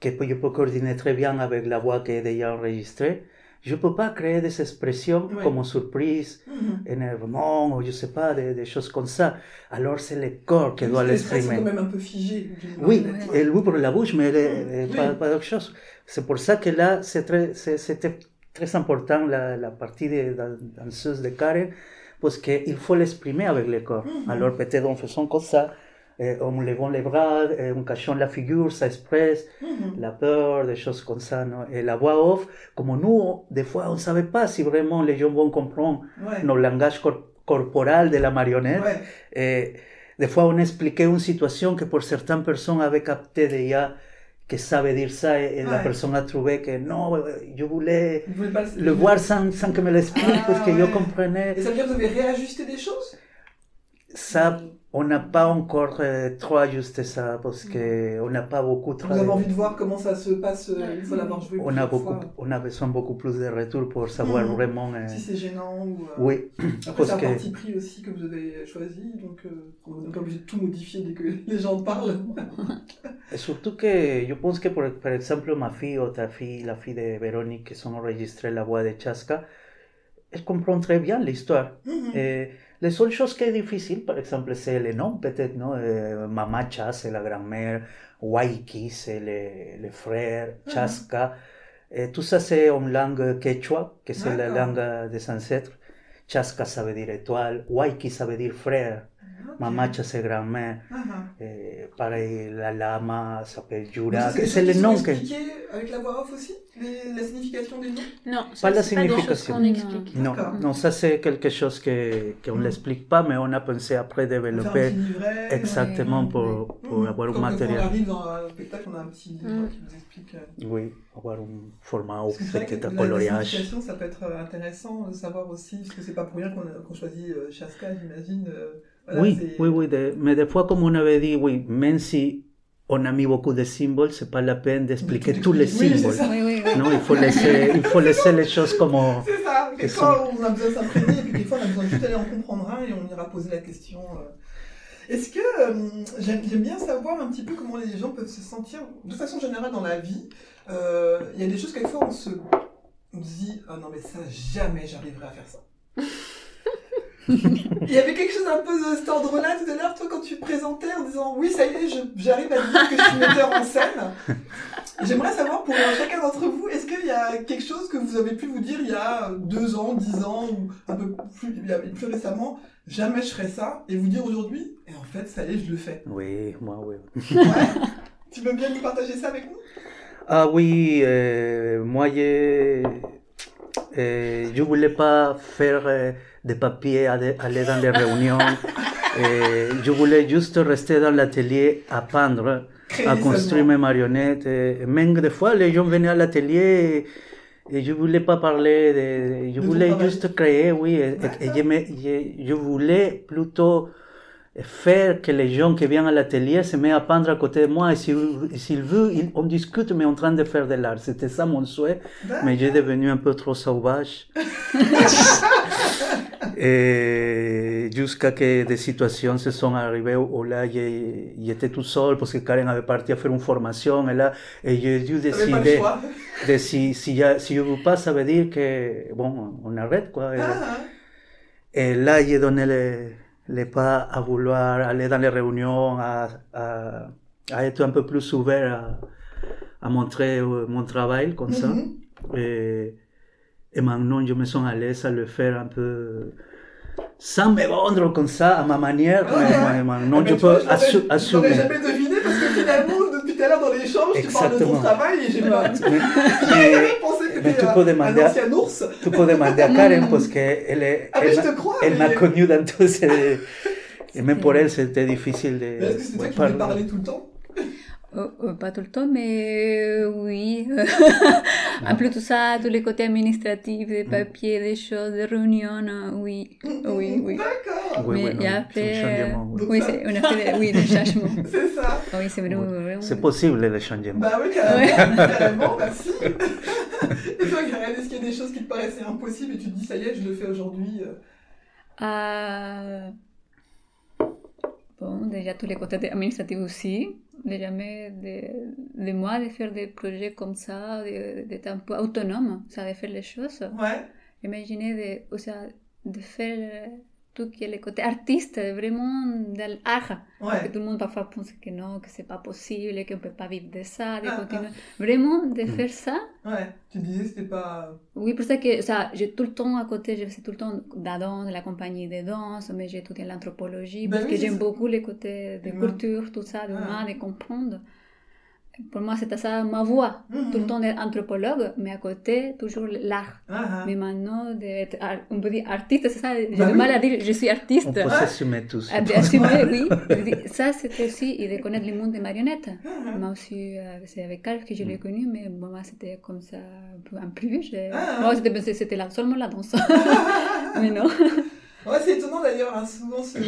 que je peux coordonner très bien avec la voix qui est déjà enregistrée, je ne peux pas créer des expressions Ouais. comme surprise, Mhm. énervement, ou je sais pas, des, des choses comme ça. Alors c'est le corps qui doit l'exprimer. quand même un peu d'une Oui, marionnette. elle ouvre la bouche, mais elle Oui. pas, pas d'autre chose. C'est pour ça que là, c'est très- c'est- c'était très important la, la partie de la danseuse de Karen, parce qu'il faut l'exprimer avec le corps. Alors peut-être en faisant comme ça, euh, en levant les bras, euh, cachant la figure, ça expresse Mhm. la peur, des choses comme ça. non? Et la voix off, comme nous, des fois, on ne savait pas si vraiment les gens vont comprendre Ouais. le langage cor- corporel de la marionnette. Ouais. Et des fois, on expliquait une situation que pour certaines personnes avaient capté déjà que ça veut dire ça et, et la Ouais. personne a trouvé que euh, je voulais pas le voir sans, sans que me l'explique Ah, parce que ouais. comprenais. Et ça veut dire que vous avez réajusté des choses Ça, on n'a pas encore euh, trop ajusté ça parce qu'on n'a pas beaucoup Vous travaillé. avez envie de voir comment ça se passe euh, une fois l'avoir joué On a, beaucoup, fois. on a besoin beaucoup plus de retours pour savoir Mhm. vraiment. euh, Si c'est gênant ou... euh, oui, Après, parce c'est un que parti pris aussi que vous avez choisi, donc euh, on n'est pas obligé de tout modifier dès que les gens parlent. Et surtout que je pense que, por, por exemple, ma fille ou ta fille, la fille de Véronique, qui sont enregistrées la voix de Chaska, elle comprend très bien l'histoire. Mhm. Et les seules choses qui est difficile, par exemple, c'est le nom, peut-être, non? Euh, Mama Cha, c'est la grand-mère, Waiki, c'est le, le frère, Mhm. Chaska. Tout ça, c'est en langue quechua, que c'est la D'accord. langue des ancêtres. Chaska, ça veut dire étoile, Waiki, ça veut dire frère, Ok. Mama Cha, c'est grand-mère. Ah, ah. Eh, pareil, la lama s'appelle Jura. ça, que des C'est choses le qui nom sont que. avec la voix off aussi? Les- la signification des noms Non, Pas la c'est pas des choses signification. qu'on explique. Non, non, ça c'est quelque chose que qu'on Mm. l'explique pas, mais on a pensé après développer livret. exactement ouais, pour, pour Mhm. avoir un Comme quand matériel. on arrive dans un spectacle, on a un petit livre Mm. qui nous explique. euh, Oui, avoir un format que c'est un la, la coloriage. signification, ça peut être euh, intéressant de savoir aussi, parce que c'est pas pour rien qu'on qu'on choisit euh, Chaska, j'imagine. euh, voilà, oui, oui, oui, de- mais des fois, comme on avait dit, oui, même si on a mis beaucoup de symboles, c'est pas la peine d'expliquer tous les. Oui, symboles. ça. Oui, oui, oui. non, il faut laisser, il faut laisser les choses comme on- C'est ça, Quels quelquefois on a besoin de s'imprégner, et puis quelquefois on a besoin juste d'aller en comprendre un et on ira poser la question. euh. Est-ce que euh, j'aime j'aime bien savoir un petit peu comment les gens peuvent se sentir, de façon générale dans la vie. Euh, Il y a des choses, quelquefois on se dit Ah non, mais ça, jamais j'arriverai à faire ça. Il y avait quelque chose un peu de cet ordre-là tout à l'heure, toi, quand tu te présentais en disant Oui, ça y est, j'arrive à dire que je suis metteur en scène. J'aimerais savoir pour chacun d'entre vous, est-ce qu'il y a quelque chose que vous avez pu vous dire il y a deux ans, dix ans, ou un peu plus, récemment, jamais je ferais ça, et vous dire aujourd'hui, et en fait, ça y est, je le fais. Oui, moi, oui. Ouais. tu veux bien nous partager ça avec nous? Ah oui, euh, moi, je, euh, je voulais pas faire euh, des papiers, aller, aller dans les réunions. Euh, je voulais juste rester dans l'atelier à peindre, à construire mes marionnettes. Et même des fois, les gens venaient à l'atelier et, et je voulais pas parler, de, je De voulais juste créer, oui. Et, et je, me- je- je voulais plutôt faire que les gens qui viennent à l'atelier se mettent à peindre à côté de moi et s'ils veulent, on discute mais en train de faire de l'art. C'était ça mon souhait, mais j'ai devenu un peu trop sauvage. et jusqu'à que des situations se sont arrivées où là j'étais tout seul parce que Karen avait parti à faire une formation et là et j'ai dû décider de si, si, ya- si je veux pas, ça veut dire que bon, on arrête quoi. Et- Ah, et là, j'ai donné les, les pas à vouloir aller dans les réunions, à, à, à être un peu plus ouvert à, à montrer euh, mon travail comme ça. mhm. Et, et maintenant, je me sens à l'aise à le faire un peu sans me vendre comme ça, à ma manière. Ouais, mais, maintenant, Ah, je peux l'aurais- assu- assumer. jamais deviné parce que finalement, depuis tout à l'heure dans l'échange, tu parles de ton travail et j'ai pas. Mais- mais- mais tu peux demander à- ours. tu peux demander à Karen parce qu'elle est. Ah, elle m'a- connu dans tous ces... Et même pour elle, c'était difficile de... Est-ce que c'est toi de qui voulais parler tout le temps Euh, euh, pas tout le temps, mais euh, oui. en plus tout ça, tous les côtés administratifs, des papiers, des choses, des réunions, euh, oui. Oui, oui. D'accord. Oui, mais oui, non, un après, changement, oui. euh, oui, c'est, on a fait des, oui, des changements. C'est ça. Oui, c'est vraiment, Oui. C'est possible le changement. Bah oui, carrément. carrément, merci. Et toi, Karen, est-ce qu'il y a des choses qui te paraissaient impossibles et tu te dis, ça y est, je le fais aujourd'hui Euh, Bon, déjà tous les côtés administratifs aussi. Déjà, mais de, de moi, de faire des projets comme ça, de- d'être un peu autonome, ça de faire les choses. Ouais. Imaginez de, sea, de faire tout qui est le côté artiste, vraiment dans l'art. Que Ouais. tout le monde parfois pense que non, que c'est pas possible, qu'on peut pas vivre de ça, de Ah, continuer. Vraiment, de Mm. faire ça. Ouais. Tu disais, c'était pas. Oui, pour ça que ça, j'ai tout le temps à côté, je fais tout le temps de la danse, de la compagnie de danse, mais j'ai étudié l'anthropologie, Ben parce oui, que j'aime beaucoup les côtés de Humain. culture, tout ça, d'humain, Ah. de comprendre. Pour moi, c'était ça ma voie. Mhm. Tout le temps d'être anthropologue, mais à côté, toujours l'art. Ah. Mais maintenant, d'être, on peut dire artiste, c'est ça, j'ai Bah du oui. mal à dire je suis artiste. On peut s'assumer tous. Ah, D'assumer, oui. Ça, c'était aussi, et de connaître le monde des marionnettes. Ah, Moi aussi, euh, c'est avec Carl que je l'ai connu, mais bon, moi, c'était comme ça, un plus. je-. Moi, c'était, seulement la danse. mais non. Ouais, c'est étonnant d'ailleurs, hein, souvent ce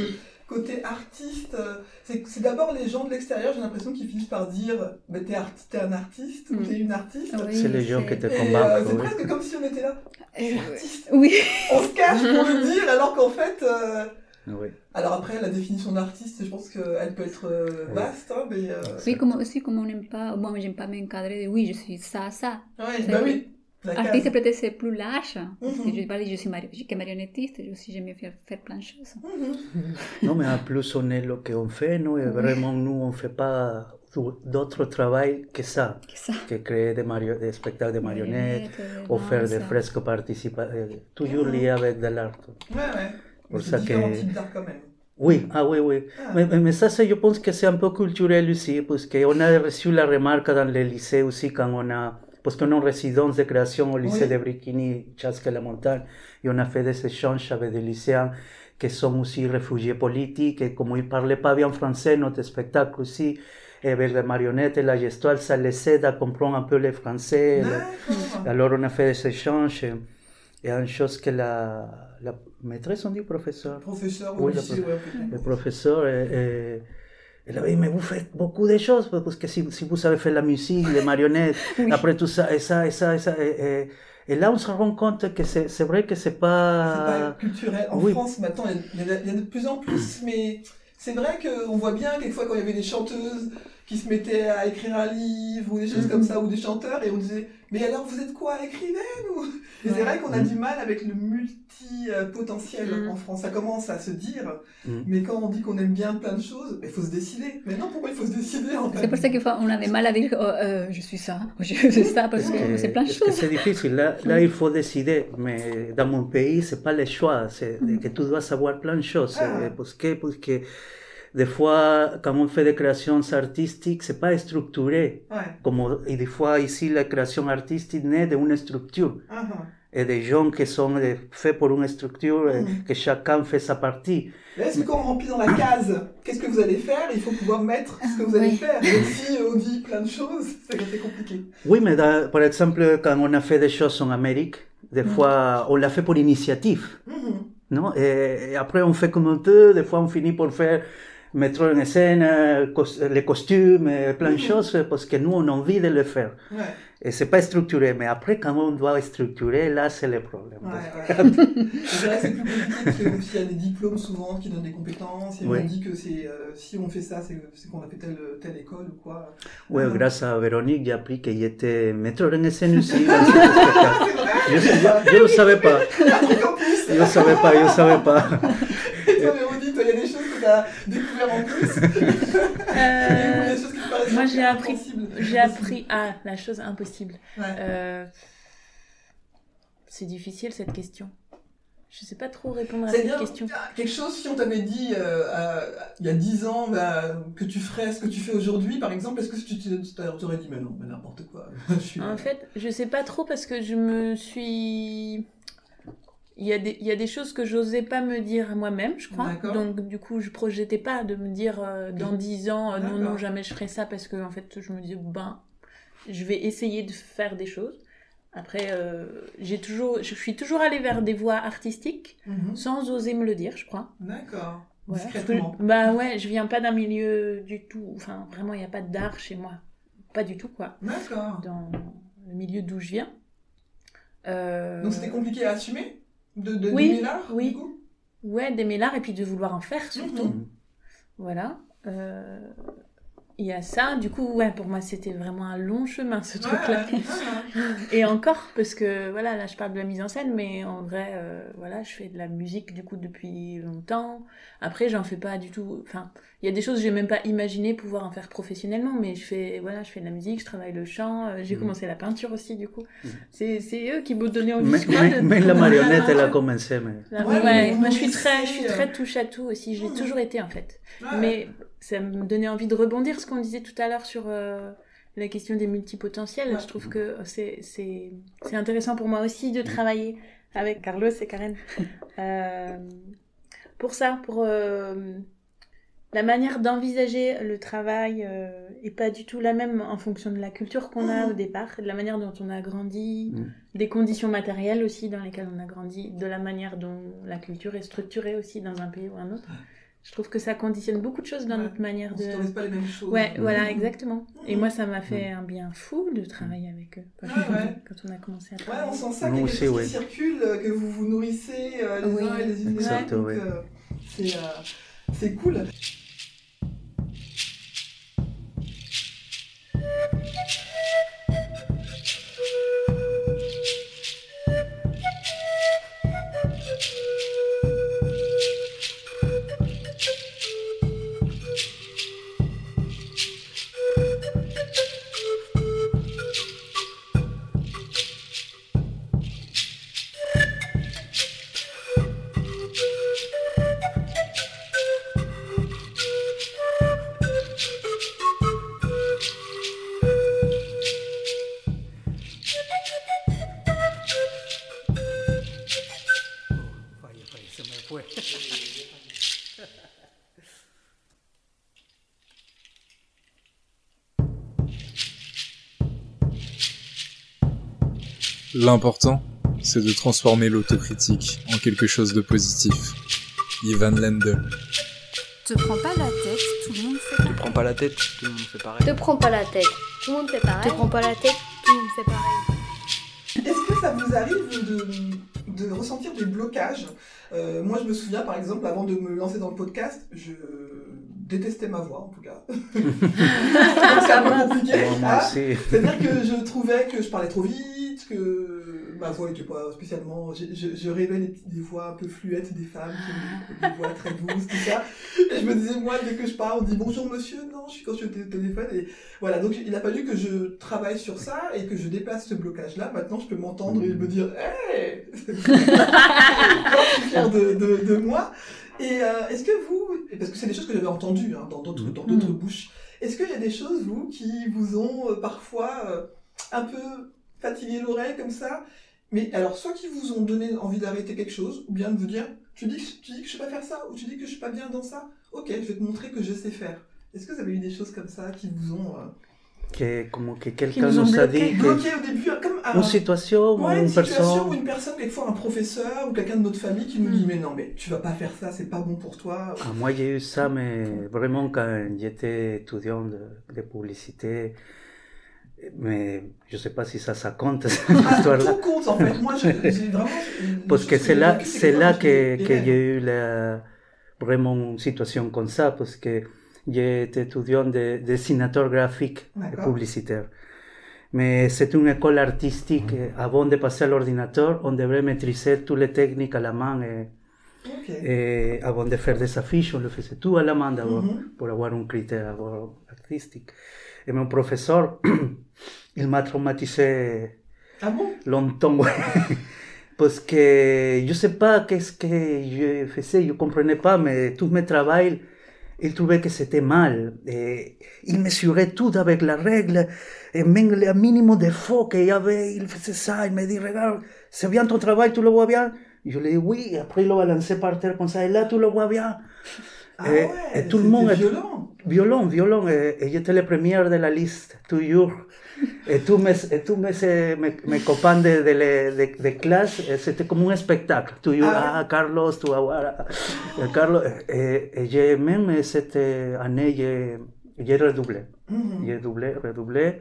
côté artiste. euh, C'est c'est d'abord les gens de l'extérieur, j'ai l'impression qu'ils finissent par dire bah, t'es arti- un artiste ou Mm. t'es une artiste. Oui, C'est les gens qui te Et euh, c'est oui. presque comme si on était là. Euh, Artiste. oui. On se cache pour le dire alors qu'en fait. euh, Oui. Alors après, la définition d'artiste, je pense qu'elle peut être vaste, hein, mais... euh, Oui, comme, aussi, comme on n'aime pas, moi, j'aime pas m'encadrer, oui, je suis ça, ça. Ouais, bah oui. Artiste, peut-être, c'est plus large. Parce que je parle, je suis, marionnettiste, je aussi, j'aime faire, faire plein de choses. Non, mais en plus, on est ce qu'on fait, nous, et vraiment, nous, on ne fait pas d'autre travail que ça, Que ça. que créer des, mario- des spectacles de marionnettes, ou faire des fresques participatifs, toujours liés avec de l'art. Ouais, ouais. Pour c'est ça que- quand même. Oui, ah oui, oui. Ah. Mais, mais- ça, je pense que c'est un peu culturel aussi, parce qu'on a reçu la remarque dans les lycées aussi quand on a qu'on est en résidence de création au lycée Oui. de Brikini, Chasque la Montagne, et on a fait des échanges avec des lycéens qui sont aussi réfugiés politiques, et comme ils ne parlaient pas bien français, notre spectacle aussi, et avec les marionnettes et la gestuelle, ça les aide à comprendre un peu le français. le- alors on a fait des échanges, et, et une chose que la, la maîtresse, on dit professeur, Professeur, Oui, oui, la le professeur, euh, euh, elle avait dit, mais vous faites beaucoup de choses, parce que si, si vous savez faire la musique, les marionnettes, Oui. après tout ça, et ça, et ça, et ça, et, et- et là on se rend compte que c'est c'est vrai que c'est C'est pas pas... culturel. En oui. France, maintenant, il y, en a- en a de plus en plus, mais c'est vrai qu'on voit bien quelquefois quand il y avait des chanteuses qui se mettaient à écrire un livre ou des choses Mhm. comme ça, ou des chanteurs, et on disait, mais alors vous êtes quoi, écrivaine ou... Et c'est vrai qu'on a Mhm. du mal avec le multi-potentiel Mhm. en France. Ça commence à se dire, Mhm. mais quand on dit qu'on aime bien plein de choses, il faut se décider. Mais non, pourquoi il faut se décider en fait C'est pour ça qu'on avait mal à dire oh, euh, je suis ça, je suis ça, parce que c'est plein de choses. c'est difficile? Là, là, il faut décider. Mais dans mon pays, c'est pas le choix. C'est que tu dois savoir plein de choses. Ah. Parce que, parce que des fois, quand on fait des créations artistiques, c'est pas structuré. Ouais. Comme, et des fois, ici, la création artistique naît d'une structure. Ah. Et des gens qui sont faits pour une structure, Mhm. que chacun fait sa partie. Est-ce que quand on remplit dans la case, qu'est-ce que vous allez faire? Il faut pouvoir mettre ce que vous allez Oui. faire. Et si on dit plein de choses, c'est c'est compliqué. Oui, mais dans- par exemple, quand on a fait des choses en Amérique, des fois, on l'a fait pour initiative. Mhm. Non? Et, et après, on fait comme on peut. Des fois, on finit par faire mettre en scène les costumes, plein de choses, parce que nous, on a envie de le faire. Ouais, Et c'est pas structuré. Mais après, quand on doit structurer, là, c'est le problème. ouais, ouais. c'est vrai que c'est plus compliqué parce qu'il y a des diplômes souvent qui donnent des compétences et Oui. on dit que c'est euh, si on fait ça, c'est c'est qu'on a fait telle, telle école ou quoi. Oui, Ah. grâce à Véronique, j'ai appris qu'il était metteur en scène aussi. dans je, je le savais pas. Je le savais pas, je le savais pas. Que découvert en plus. Euh, moi, j'ai appris, j'ai appris, ah, la chose impossible. Ouais. Euh, c'est difficile cette question. Je sais pas trop répondre à cette bien. question. Quelque chose, si on t'avait dit euh, à- il y a 10 ans bah, que tu ferais ce que tu fais aujourd'hui, par exemple, est-ce que tu tu t'aurais dit, mais non, mais n'importe quoi. Je suis, En fait, je sais pas trop parce que je me suis. Il y, a des, il y a des choses que j'osais pas me dire moi-même, je crois. Donc, du coup, je projetais pas de me dire euh, dans Je- 10 ans, euh, non, non, jamais je ferai ça parce que, en fait, je me dis, ben, je vais essayer de faire des choses. Après, euh, j'ai toujours, je suis toujours allée vers des voies artistiques Mhm. sans oser me le dire, je crois. D'accord. Ouais, bah ouais, je viens pas d'un milieu du tout. Enfin, vraiment, il n'y a pas d'art chez moi. Pas du tout, quoi. D'accord. Dans le milieu d'où je viens. Euh, Donc c'était compliqué à assumer? De, de Oui, d'aimer l'art, oui. du coup? Ouais, d'aimer l'art et puis de vouloir en faire surtout. Mhm. Voilà. Euh, Il y a ça. Du coup, ouais, pour moi, c'était vraiment un long chemin, ce truc-là. Ouais, ouais. Et encore, parce que voilà, là je parle de la mise en scène, mais en vrai, euh, voilà, je fais de la musique du coup depuis longtemps. Après, j'en fais pas du tout. Enfin, il y a des choses que j'ai même pas imaginé pouvoir en faire professionnellement, mais je fais, voilà, je fais de la musique, je travaille le chant, euh, j'ai Mhm. commencé la peinture aussi du coup. Mhm. C'est, c'est eux qui m'ont donné envie. Mais, crois, mais- de- mais la marionnette, elle a commencé. Mais... La- Ouais, ouais, mais vous moi je suis très, je suis euh, très touche à tout aussi. J'ai toujours été en fait. Mais ça me donnait envie de rebondir ce qu'on disait tout à l'heure sur euh, la question des multipotentiels. Ouais. Je trouve que c'est, c'est, c'est intéressant pour moi aussi de travailler avec Carlos et Karen. Euh, pour ça, pour euh, la manière d'envisager le travail euh, est pas du tout la même en fonction de la culture qu'on a au départ, de la manière dont on a grandi, Mhm. des conditions matérielles aussi dans lesquelles on a grandi, de la manière dont la culture est structurée aussi dans un pays ou un autre. Je trouve que ça conditionne beaucoup de choses dans Ouais. notre manière On de... s'autorise pas les mêmes choses. Ouais, voilà, Mhm. exactement. Et moi, ça m'a fait un bien fou de travailler avec eux quand, Ah ouais. quand on a commencé à Ouais, travailler. on sent ça, qu'il y a quelque chose qui circule, euh, que vous vous nourrissez euh, les Oui, uns et les unes exact, donc, euh, euh, c'est cool. L'important, c'est de transformer l'autocritique en quelque chose de positif. Ivan Lendl. Te prends pas la tête, tout le monde fait Te prends pas la tête, tout le monde fait pareil. Te prends pas la tête, tout le monde fait pareil. Te prends pas la tête, tout le monde fait pareil. Est-ce que ça vous arrive de, de ressentir des blocages? Euh, Moi, je me souviens, par exemple, avant de me lancer dans le podcast, je détestais ma voix, en tout cas. c'est un peu compliqué. Aussi. C'est-à-dire que je trouvais que je parlais trop vite, que ma voix n'était pas spécialement. Je, je, je rêvais des, voix un peu fluettes des femmes, des, des voix très douces, tout ça. Et je me disais, moi, dès que je parle, on dit bonjour monsieur, non, je suis quand je suis au té- téléphone. Et voilà, donc il a fallu que je travaille sur ça et que je dépasse ce blocage-là. Maintenant, je peux m'entendre et me dire, hey Je suis de, de, de moi. Et euh, est-ce que vous, parce que c'est des choses que j'avais entendues hein, dans d'autres dans d'autres bouches, est-ce qu'il y a des choses, vous, qui vous ont euh, parfois euh, un peu fatigué l'oreille comme ça Mais alors, soit qui vous ont donné envie d'arrêter quelque chose, ou bien de vous dire, tu dis, que- tu dis que je sais pas faire ça, ou tu dis que je suis pas bien dans ça, ok, je vais te montrer que je sais faire. Est-ce que vous avez eu des choses comme ça qui vous ont euh, Que, como que quelqu'un nous a dit que bloqué au début hein, comme un- une situation ou Ouais, une une situation personne. où une personne, quelquefois un professeur ou quelqu'un de notre famille qui nous Mm. dit mais non mais tu vas pas faire ça, c'est pas bon pour toi. Ah, moi, j'ai eu ça, mais vraiment quand j'étais étudiant de, de publicité. Mais je sais pas si ça, ça compte, cette Ah, histoire-là. compte en fait. Moi j'ai j'ai vraiment. une Parce chose que c'est là, c'est que là que, que élève- j'ai eu la, vraiment une situation comme ça, parce que j'étais étudiant de dessinateur graphique et publicitaire. Mais c'est une école artistique. Avant de passer à l'ordinateur, on devrait maîtriser toutes les techniques à la main. Et, Ok. et avant de faire des affiches, on le faisait tout à la main d'abord, pour avoir un critère artistique. Et mon professeur, il m'a traumatisé Ah bon longtemps, ouais. Parce que je sais pas qu'est-ce que je faisais, je comprenais pas, mais tout mes travail, il trouvait que c'était mal. Et il mesurait tout avec la règle, et même le minimum d'effort qu'il y avait, il faisait ça, il me dit, regarde, c'est bien ton travail, tu le vois bien Je lui dis oui, et après il le balançait par terre comme ça, et là tu le vois bien. Ah et, ouais, et tout le monde violent. Violent, violent, et, et j'étais le premier de la liste, toujours. Et tous mes, et tous mes, eh, mes, mes copains de, de, de, de classe, eh, c'était comme un spectacle. Toujours, Ah. ah, Carlos, tu vas voir. Eh, Carlos, et, et j'ai, même cette année, j'ai, j'ai redoublé. Mhm. J'ai doublé, redoublé.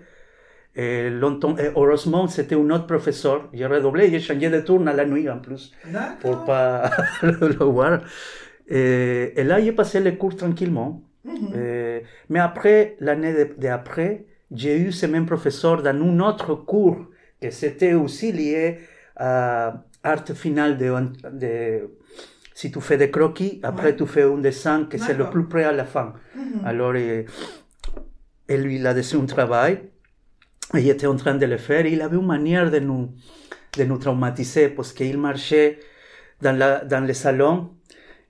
Et longtemps, et heureusement, c'était un autre professeur. J'ai redoublé, j'ai changé de tourne à la nuit en plus pour D'accord. pas le voir. Et, et là, j'ai passé les cours tranquillement. Mhm. Euh, mais après, l'année d'après, j'ai eu ce même professeur dans un autre cours que c'était aussi lié à art final de, de- si tu fais des croquis, après Ouais. tu fais un dessin que c'est le plus près à la fin. Mhm. Alors, et lui, il a laissé un travail, et il était en train de le faire, et il avait une manière de nous, de nous traumatiser, parce qu'il marchait dans, la, dans le salon,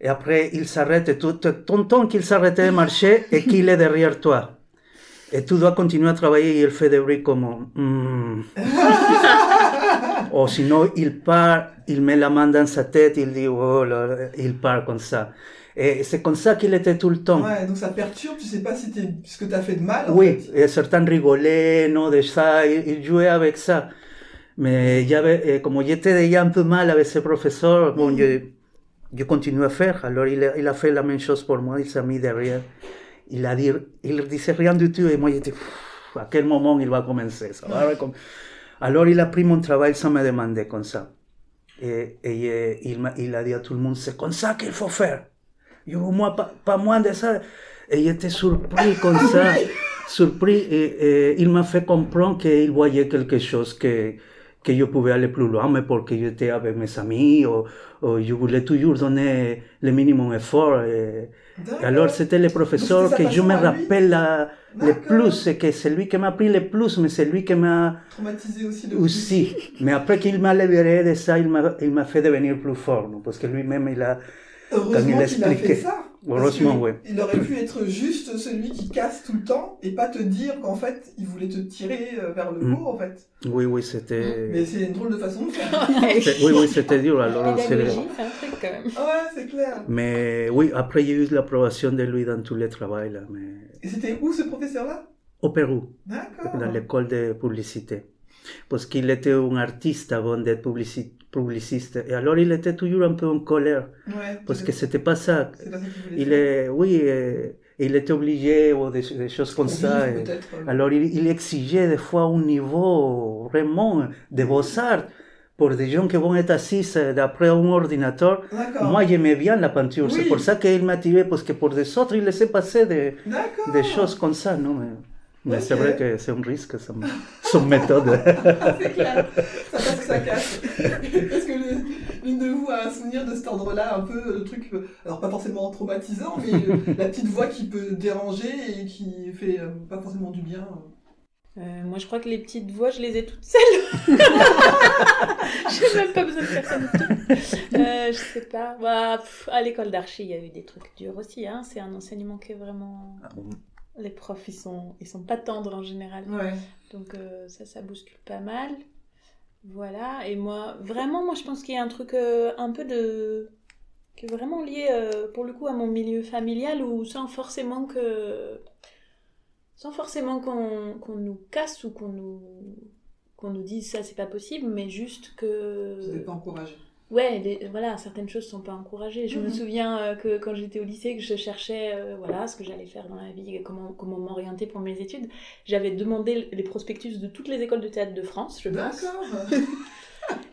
et après il s'arrête, et tout, ton temps qu'il s'arrêtait de marcher, et qu'il est derrière toi. Et tu dois continuer à travailler, et il fait des bruits comme... hmm. Ou sinon, il part, il met la main dans sa tête, il dit, oh là, là, il part comme ça. Et c'est comme ça qu'il était tout le temps. Ouais, donc ça perturbe, tu sais pas si ce que t'as fait de mal. en Oui, fait. et certains rigolaient, non, de ça, ils, ils jouaient avec ça. Mais j'avais, comme j'étais déjà un peu mal avec ce professeur, bon, je, je continuais à faire. Alors il a, il a fait la même chose pour moi, il s'est mis derrière. Il a dit, il disait rien du tout, et moi j'étais, à quel moment il va commencer ça va Alors il a pris mon travail sans me demander comme ça. Et, et, il, a dit à tout le monde, c'est comme ça qu'il faut faire. Yo, moi, pas, pas moins de ça. Et j'étais surpris comme ça, surpris. Et, et il m'a fait comprendre qu'il voyait quelque chose que, que je pouvais aller plus loin, mais porque j'étais avec mes amis, ou, ou je voulais toujours donner le minimum effort. Et, alors c'était le professeur que je me à lui rappelle la- le plus, c'est que c'est lui qui m'a pris le plus, mais c'est lui qui m'a Traumatisé aussi de aussi. Mais après qu'il m'a libéré de ça, il m'a fait devenir plus fort, parce que lui-même, il a, Heureusement il qu'il a fait expliquait. ça. Heureusement, Parce que oui. Il aurait pu être juste celui qui casse tout le temps et pas te dire qu'en fait, il voulait te tirer euh, vers le Mm. haut, en fait. Oui, oui, c'était. Mais c'est une drôle de façon de faire. Oui, oui, c'était dur. Alors, c'est un truc quand même. ouais, c'est clair. Mais oui, après, j'ai eu l'approbation de lui dans tous les travaux. Là, mais... Et c'était où ce professeur-là? Au Pérou, D'accord. dans l'école de publicité. Parce qu'il était un artiste avant d'être publici- publiciste. Et alors il était toujours un peu en colère, Ouais, parce que c'était pas ça. pas Il est, oui, il était obligé ou des, des choses comme ça. et- alors il, il exigeait des fois un niveau vraiment de beaux-arts pour des gens qui vont être assis euh, d'après un ordinateur. Moi, j'aimais bien la peinture. Oui. C'est pour ça qu'il m'a tiré, parce que pour des autres, il laissait passer des choses comme ça. Non, mais mais c'est vrai que c'est un risque, son, son méthode. c'est clair. Ça passe que ça casse. Est-ce que l'une de vous a un souvenir de cet ordre-là, un peu le truc, euh, alors pas forcément traumatisant, mais euh, la petite voix qui peut déranger et qui fait euh, pas forcément du bien euh. Moi, je crois que les petites voix, je les ai toutes seules. J'ai même pas besoin de personne. Euh, je sais pas. Bah, pff, à l'école d'archi, il y a eu des trucs durs aussi. Hein. C'est un enseignement qui est vraiment. Les profs, ils sont, ils sont pas tendres en général. Ouais. Donc, euh, ça, ça bouscule pas mal. Voilà. Et moi, vraiment, moi, je pense qu'il y a un truc euh, un peu de. qui est vraiment lié, euh, pour le coup, à mon milieu familial ou sans forcément que sans forcément qu'on qu'on nous casse ou qu'on nous qu'on nous dise ça c'est pas possible mais juste que Vous n'êtes pas encouragé. Ouais les- voilà certaines choses sont pas encouragées je me Mhm. souviens euh, que quand j'étais au lycée que je cherchais euh, voilà ce que j'allais faire dans la vie comment comment m'orienter pour mes études j'avais demandé les prospectus de toutes les écoles de théâtre de France je pense D'accord.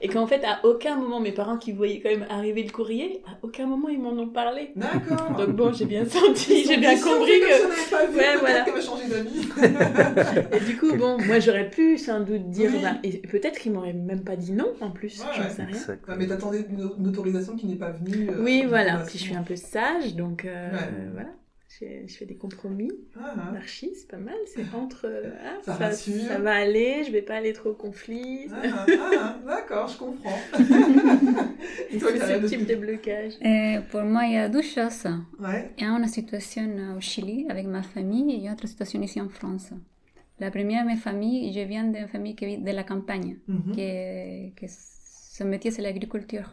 et qu'en fait à aucun moment mes parents qui voyaient quand même arriver le courrier à aucun moment ils m'en ont parlé D'accord. donc bon j'ai bien senti j'ai bien compris que comme ça, n'avait pas vu, Ouais, voilà. qu'elle va changer d'avis. Et du coup, bon, moi j'aurais pu sans doute dire, Oui. bah, et peut-être qu'ils m'auraient même pas dit non en plus, Ouais, j'en ouais. sais rien. Exact. Ouais, mais t'attendais une, autorisation qui n'est pas venue. euh, Oui, voilà. Puis je suis un peu sage, donc euh, Ouais. voilà. Je, je fais des compromis. Ah, ah. L'archi, c'est pas mal. C'est entre. euh, ah, Ça ça, rassure. ça va aller, je vais pas aller trop au conflit. Ah, ah, ah, D'accord, je comprends. Et toi, ce type de blocage. Euh, pour moi, il y a deux choses. Ouais. Il y a une situation au Chili avec ma famille et une autre situation ici en France. La première, ma famille, je viens d'une famille qui vit de la campagne, Mhm. que, que son métier c'est l'agriculture.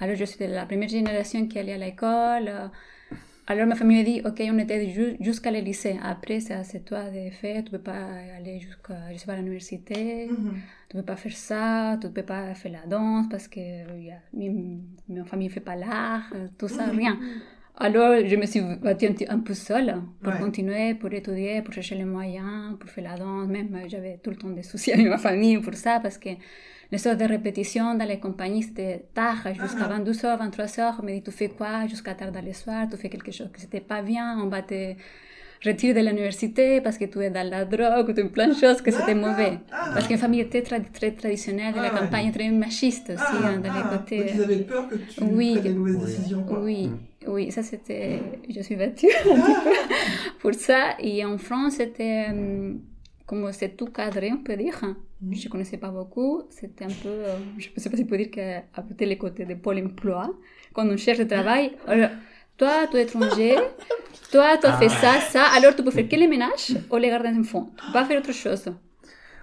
Alors je suis de la première génération qui allait à l'école. Alors ma famille me dit, ok, on était ju- jusqu'à le lycée. Après, c'est à toi de faire, tu peux pas aller jusqu'à, je sais pas, à l'université. Mhm. Tu peux pas faire ça, tu peux pas faire la danse parce que a, ma famille fait pas l'art, tout ça, rien. Alors, je me suis battue un, peu seule pour Ouais. continuer, pour étudier, pour chercher les moyens, pour faire la danse. Même, j'avais tout le temps des soucis avec ma famille pour ça, parce que les heures de répétition dans les compagnies, c'était tard, jusqu'à Ah. 22h, 23h. On me dit, tu fais quoi jusqu'à tard dans le soir, tu fais quelque chose que c'était pas bien, on va te retirer de l'université parce que tu es dans la drogue, ou tu plein de choses que c'était D'accord. mauvais. Ah. Parce qu'une famille très, tra- très traditionnelle de la Ah campagne, très machiste aussi, Ah, hein, dans ah, les côtés. Donc ils avaient peur que tu Oui. prennes des mauvaises Oui. décisions. Quoi. Oui, oui, ça c'était. Je suis battue un petit peu pour ça. Et en France, c'était. hum, Comme c'est tout cadré, on peut dire. Je ne connaissais pas beaucoup. C'était un peu. euh, Je ne sais pas si on peut dire qu'à côté les côtés de Pôle emploi, quand on cherche du travail, alors, toi, tu es étranger, toi, tu as fait ça, ça, alors tu peux faire que les ménages ou les gardes d'enfants. Tu peux pas faire autre chose.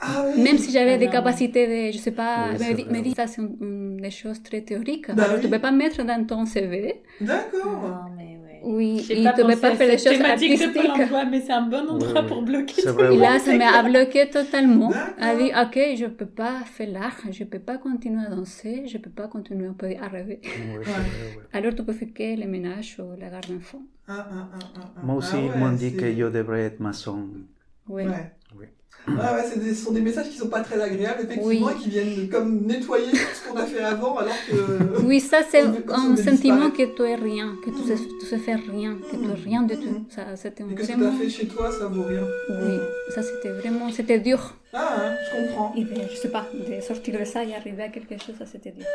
Ah oui. Même si j'avais des Alors, capacités de, je sais pas, Oui, dit ça, c'est des choses très théoriques. Bah alors oui. tu peux pas mettre dans ton CV. D'accord. Mais ouais. Oui, tu peux pensé pas à faire cette choses thématique de Pôle artistiques. emploi, mais c'est un bon endroit Oui, pour bloquer tout vrai, le Et là, monde. ça m'a bloqué totalement. Elle dit, ok, je peux pas faire l'art, je peux pas continuer à danser, je peux pas continuer un peu à rêver. Ouais, c'est vrai, ouais. Alors tu peux faire que les ménages ou la garde d'enfants. Ah, ah, ah. Moi aussi, Ah ils m'ont dit que je devrais être maçon. Oui. Ouais. Ah ouais, des- ce sont des messages qui sont pas très agréables, effectivement, Oui. et qui viennent comme nettoyer tout ce qu'on a fait avant, alors que. Oui, ça c'est un sentiment que tu es rien, que tu sais, tu sais faire rien, que tu es rien du tout. Mhm. Ça, c'était Et que ce que vraiment... t'as fait chez toi, ça vaut rien. Oui, ça c'était vraiment, c'était dur. Ah, hein, je comprends. Et de, je sais pas, de sortir de ça et arriver à quelque chose, ça c'était dur.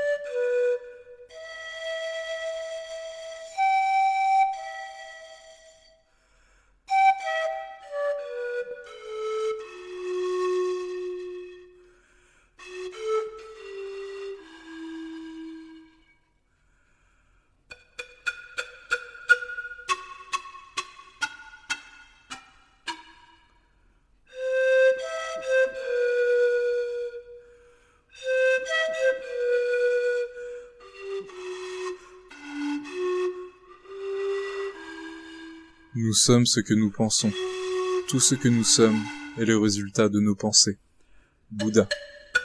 Sommes ce que nous pensons. Tout ce que nous sommes est le résultat de nos pensées. Bouddha.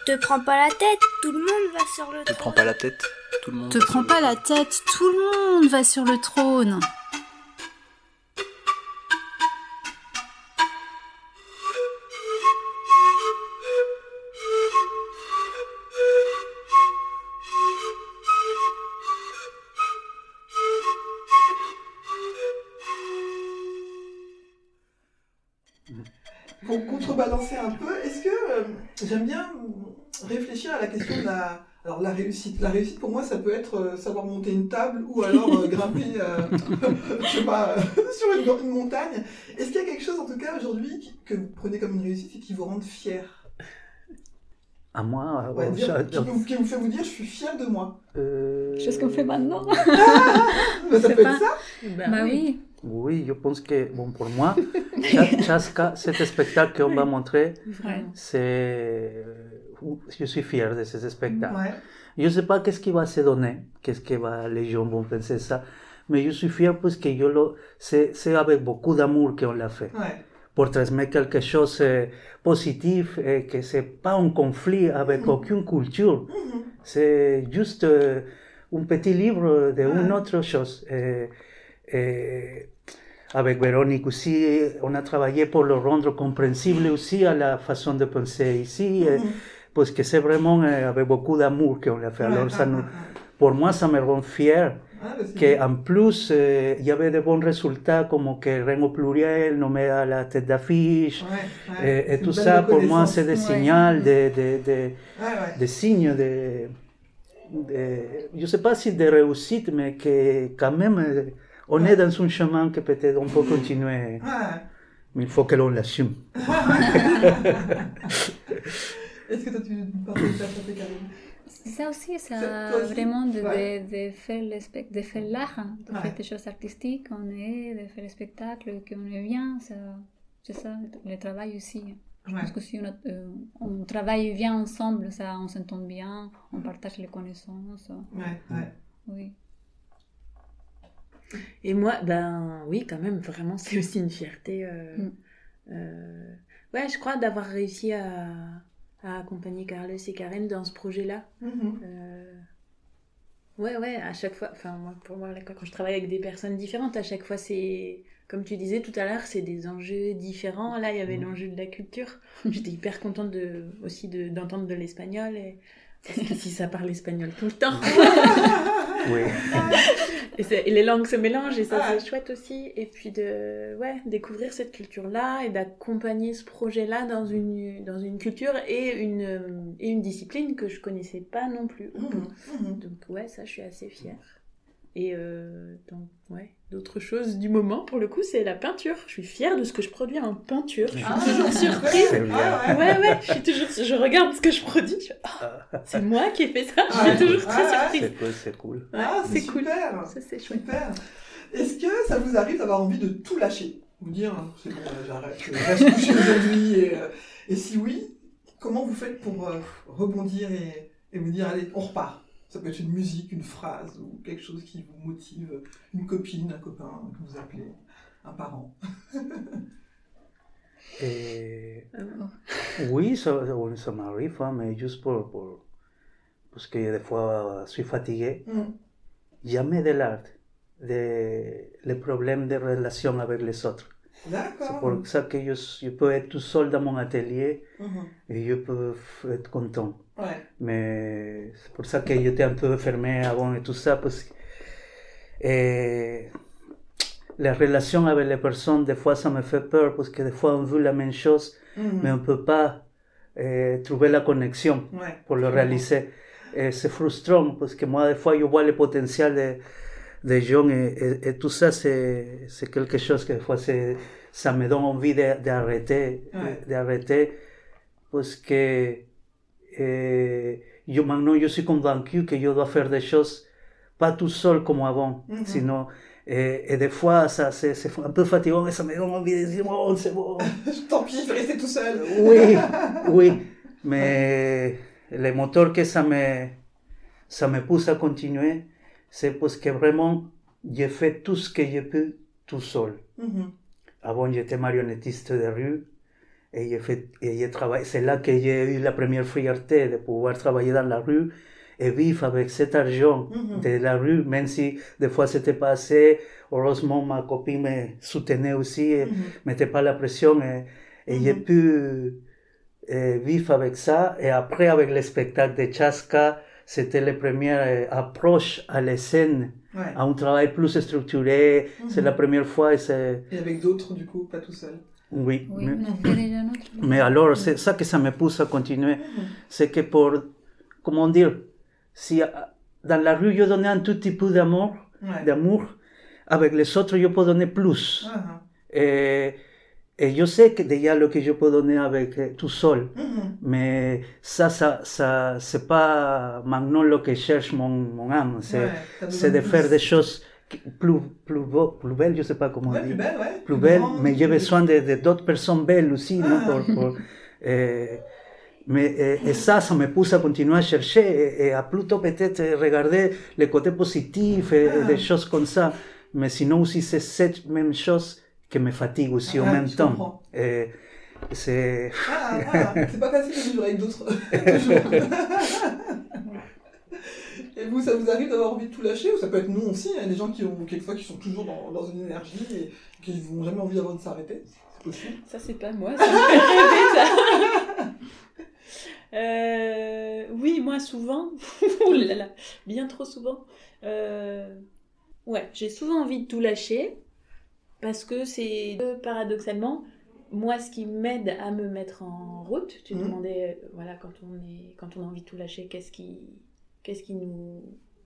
Te prends pas la tête, tout le monde va sur le Te prends pas la tête, tout le monde Te prends pas la tête, tout le monde va sur le trône. Réussite. La réussite pour moi, ça peut être euh, savoir monter une table ou alors euh, grimper, euh, je sais pas, euh, sur une, une montagne. Est-ce qu'il y a quelque chose en tout cas aujourd'hui que vous prenez comme une réussite et qui vous rende fier À moi, Ouais, euh, dire- ça- qui, vous, qui vous fait vous dire je suis fier de moi. euh, Chose qu'on fait maintenant. Bah, ça C'est peut pas- être ça Bah oui. Oui, je pense que, bon, pour moi, Cha- Chaska, cet spectacle qu'on va montrer, Ouais. c'est. euh, Je suis fier de ce spectacle. Ouais. Je ne sais pas qu'est-ce qui va se donner, qu'est-ce que va, les gens vont penser ça, mais je suis fier parce que yo lo, c'est, avec beaucoup d'amour qu'on l'a fait. Ouais. Pour transmettre quelque chose de positif et que c'est pas un conflit avec aucune culture. Mhm. C'est juste euh, un petit livre de une Ouais. autre chose. Et, et avec Véronique aussi, on a travaillé pour le rendre compréhensible aussi à la façon de penser ici, et- Mhm. Parce que c'est vraiment euh, avec beaucoup d'amour qu'on l'a fait. Alors, ça nous, pour moi, ça me rend fier ah. Qu'en plus, euh, il y avait de bons résultats, comme que au pluriel nommé à la tête d'affiche. Et, et tout ça, pour moi, c'est des signaux, des, des, des, des signes de, de- je sais pas si de réussite, mais que quand même, on est dans un chemin que peut-être on peut continuer, mais il faut que l'on l'assume. Est-ce que toi tu partages ça, ça, Karine Ça aussi, ça aussi? vraiment de, Ouais. de, de faire le de faire l'art, hein, de Ouais. faire des choses artistiques, on est, de faire le spectacle, qu'on est bien, ça, c'est ça, le travail aussi. Je Ouais. pense que si on, a- euh, on travaille bien ensemble, ça, on s'entend bien, on partage les connaissances, Ouais, ouais. oui. Et moi, ben oui, quand même, vraiment, c'est aussi une fierté. euh, Mm. euh, ouais, je crois d'avoir réussi à, à accompagner Carlos et Karen dans ce projet-là. Mhm. Euh, Ouais, ouais, à chaque fois, enfin, moi, pour moi, là, quand je travaille avec des personnes différentes, à chaque fois, c'est, comme tu disais tout à l'heure, c'est des enjeux différents. Là, il y avait Mhm. l'enjeu de la culture. J'étais hyper contente de, aussi de, d'entendre de l'espagnol. Et... Parce qu'ici, ça parle espagnol tout le temps. Oui. Et, les langues se mélangent et ça Ouais. c'est chouette aussi. Et puis de ouais, découvrir cette culture-là et d'accompagner ce projet-là dans une, dans une culture et une, et une discipline que je connaissais pas non plus. Mhm. Mhm. Donc ouais, ça je suis assez fière. Et euh, donc ouais, d'autres choses du moment pour le coup c'est la peinture. Je suis fière de ce que je produis en peinture. Je suis Ah, toujours surprise. Ah, ouais. Ouais je suis toujours, je regarde ce que je produis. je Ah, c'est moi qui ai fait ça. Je suis toujours très Ouais, ouais. surprise. C'est cool, c'est cool. Ouais, Ah, c'est cool. super. Ça c'est chouette. Super. Est-ce que ça vous arrive d'avoir envie de tout lâcher Vous dire, hein, c'est bon, là, j'arrête, je reste couché aujourd'hui. Et, euh, et si oui, comment vous faites pour euh, rebondir et, et vous dire, allez, on repart? Ça peut être une musique, une phrase ou quelque chose qui vous motive, une copine, un copain que vous appelez, un parent. Et Ah, oui, ça, ça- m'arrive, hein, mais juste pour, pour- parce que des fois je suis fatigué. Mm. Jamais de l'art, de, les problèmes de relation avec les autres. C'est pour ça que je, je peux être tout seul dans mon atelier Mhm. et je peux être content. Ouais. Mais c'est pour ça j'étais un peu fermé avant et tout ça, parce que et la relation avec les personnes, des fois, ça me fait peur, parce que des fois, on veut la même chose, Mhm. mais on ne peut pas euh, trouver la connexion Ouais. pour le réaliser. Et c'est frustrant, parce que moi, des fois, je vois le potentiel de, gens, et, et- et tout ça, c'est c'est quelque chose que des fois, ça me donne envie de- d'arrêter, Ouais. d'arrêter, parce que euh, yo maintenant, je suis convaincu que je dois faire des choses pas tout seul comme avant, sinon, et, et des fois, ça, c'est un peu fatigant et ça me donne envie de dire, oh, c'est bon. Tant pis, je vais rester tout seul. Oui, oui, mais le moteur que ça me, ça me pousse à continuer, c'est parce que vraiment, j'ai fait tout ce que j'ai pu tout seul. Avant, j'étais marionnettiste de rue Et, j'ai fait, et j'ai travaillé, c'est là que j'ai eu la première fierté de pouvoir travailler dans la rue et vivre avec cet argent de la rue, même si des fois c'était pas assez. Heureusement, ma copine me soutenait aussi et mettait pas la pression et, et j'ai pu euh, vivre avec ça. Et après, avec le spectacle de Chaska, c'était la première euh, approche à la scène, Ouais. à un travail plus structuré. C'est la première fois et c'est, Et avec d'autres, du coup, pas tout seul. Oui. Oui, mais- alors, c'est ça que ça me pousse à continuer. C'est que pour, comment dire, si ah, dans la rue je donnais un tout petit peu d'amour, Ouais. d'amour, avec les autres je peux donner plus. Ah, Et, et je sais que déjà lo que je peux donner avec tout seul. ah. Mhm. Mais ça, ça, ça c'est pas maintenant lo que cherche mon, mon âme. C'est, Ouais, de faire des choses plus, plus, beau- plus belles, je sais pas comment Ouais, dire. plus belle, ouais. Plus mais j'ai besoin de, de d'autres personnes belles aussi, non? Ah. Pour, pour, euh, mais et, et ça, ça me pousse à continuer à chercher et, et à plutôt peut-être regarder les côtés positifs et, et Ah. des choses comme ça. Mais sinon aussi, c'est cette même chose qui me fatigue aussi en Ah, même je temps. Et c'est... Ah, ah, c'est pas facile de vivre avec d'autres. Et vous, ça vous arrive d'avoir envie de tout lâcher Ou ça peut être non aussi, a des gens qui ont quelquefois qui sont toujours dans, dans une énergie et qui n'ont jamais envie d'avoir de s'arrêter. C'est possible. Ça, c'est pas moi, ça me fait rêver, ça. Euh, oui, moi, souvent, Ouh là là, bien trop souvent. Euh, ouais, j'ai souvent envie de tout lâcher parce que c'est euh, paradoxalement moi ce qui m'aide à me mettre en route. Tu Mhm. demandais, voilà, quand on est, quand on a envie de tout lâcher, qu'est-ce qui, qu'est-ce qui nous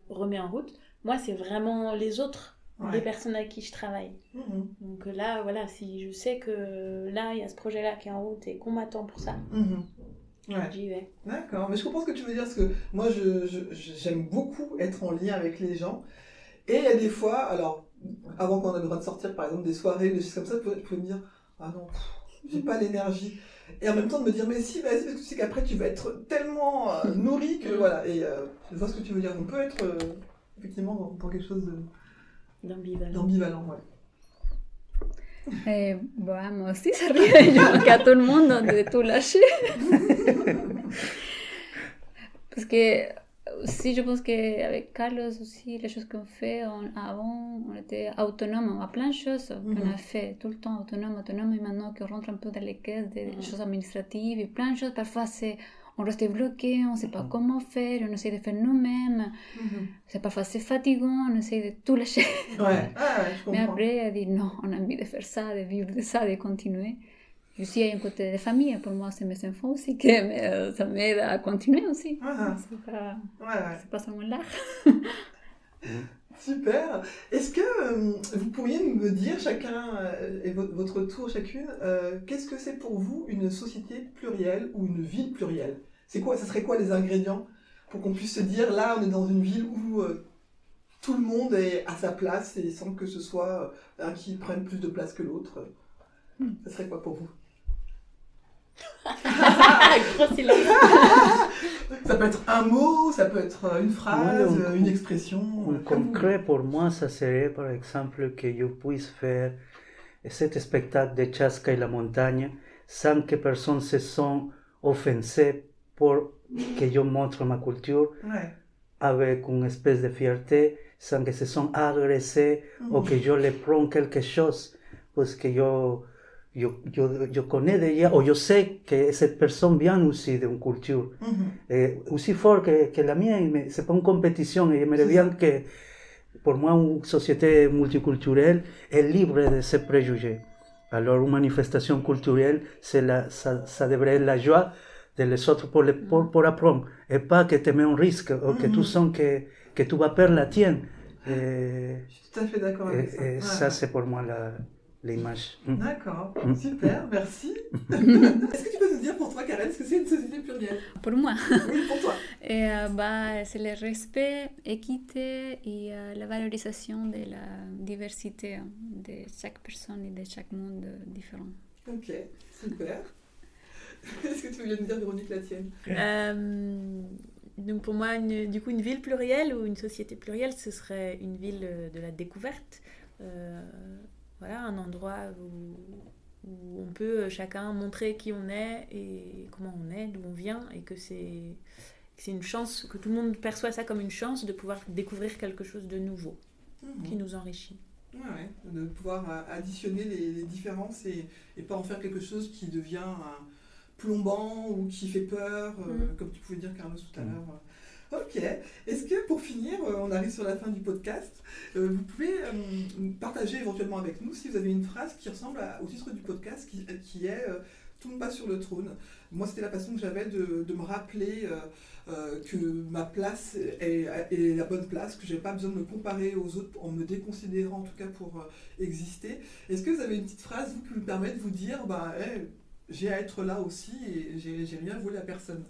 remet en route Moi, c'est vraiment les autres, Ouais. les personnes avec qui je travaille. Mhm. Donc là, voilà, si je sais que là, il y a ce projet-là qui est en route et qu'on m'attend pour ça, Mhm. Ouais. j'y vais. D'accord, mais je comprends ce que tu veux dire, parce que moi, je, je- je- j'aime beaucoup être en lien avec les gens. Et il y a des fois, alors, avant qu'on ait le droit de sortir, par exemple, des soirées, des choses comme ça, pouvais, je pouvais me dire, ah non, j'ai pas l'énergie. Et en même temps de me dire, mais si, vas-y, parce que tu sais qu'après, tu vas être tellement euh, nourri que voilà. Et euh, je vois ce que tu veux dire. On peut être, euh, effectivement, dans, dans quelque chose D'ambivalent. d'ambivalent, ouais. Bah, moi aussi, ça arrive. À tout le monde de tout lâcher. Parce que aussi, je pense qu'avec Carlos aussi, les choses qu'on fait, on- avant, on était autonome à plein de choses qu'on a fait, tout le temps autonome, autonome, et maintenant qu'on rentre un peu dans les caisses des choses administratives et plein de choses, parfois c'est, on reste bloqué, on ne sait pas comment faire, on essaie de faire nous-mêmes, c'est parfois c'est fatigant, on essaie de tout lâcher. Ouais, ouais, je Mais après, elle dit non, on a envie de faire ça, de vivre de ça, de continuer. Il y a un côté de famille, pour moi, c'est mes enfants aussi, ça m'aide à continuer aussi. Ah. C'est pas, Ouais, pas seulement l'art. Super. Est-ce que euh, vous pourriez me dire chacun euh, et vo- votre tour chacune, euh, qu'est-ce que c'est pour vous une société plurielle ou une ville plurielle? C'est quoi Ça serait quoi les ingrédients pour qu'on puisse se dire là on est dans une ville où tout le monde est à sa place et sans que ce soit un qui prenne plus de place que l'autre? Ça serait quoi pour vous? Gros silence. Ça peut être un mot, ça peut être euh, une phrase, euh, une expression. Un concret pour moi, ça serait par exemple que je puisse faire cet spectacle de Chaska et la montagne sans que personne se sente offensé pour que je montre ma culture Ouais. avec une espèce de fierté, sans que se sente agressé ou que je le prends quelque chose, parce que yo, yo, yo, yo connais déjà, ou je sais que cette personne vient aussi d'une culture eh, aussi fort que, que la mienne, mais c'est pas une compétition, et j'aimerais bien que, pour moi, une société multiculturelle est libre de ces préjugés. Alors, une manifestation culturelle, la, ça, ça devrait être la joie de les autres pour, les, pour, pour apprendre, et pas que te mets en risque, ou que tu sens que, que tu vas perdre la tienne. Et, Je suis tout à fait d'accord avec ça. et- et Ouais. ça, c'est pour moi la- l'image. Mm. D'accord, Mm. super, merci. est-ce que tu peux nous dire pour toi, Karen, ce que c'est une société plurielle? Pour moi. Oui, pour toi. Et, euh, bah, c'est le respect, équité et euh, la valorisation de la diversité hein, de chaque personne et de chaque monde différent. Ok, super. Est-ce que tu veux bien nous dire, Véronique, la tienne? Euh, donc pour moi, une- du coup, une ville plurielle ou une société plurielle, ce serait une ville de la découverte. Euh, voilà, un endroit où, où on peut euh, chacun montrer qui on est et comment on est, d'où on vient, et que c'est que c'est une chance, que tout le monde perçoit ça comme une chance de pouvoir découvrir quelque chose de nouveau Mhm. qui nous enrichit. Ouais, ouais, de pouvoir euh, additionner les, les différences et, et pas en faire quelque chose qui devient euh, plombant ou qui fait peur, euh, Mhm. comme tu pouvais dire Carlos tout à Mhm. l'heure. Ok. Est-ce que pour finir, euh, on arrive sur la fin du podcast, euh, vous pouvez euh, partager éventuellement avec nous si vous avez une phrase qui ressemble au titre du podcast qui, qui est monde passe sur le trône. Moi, c'était la façon que j'avais de, me rappeler que ma place est, est la bonne place, que j'ai pas besoin de me comparer aux autres en me déconsidérant en tout cas pour exister. Est-ce que vous avez une petite phrase qui vous permet de vous dire bah, j'ai à être là aussi et j'ai rien volé à personne?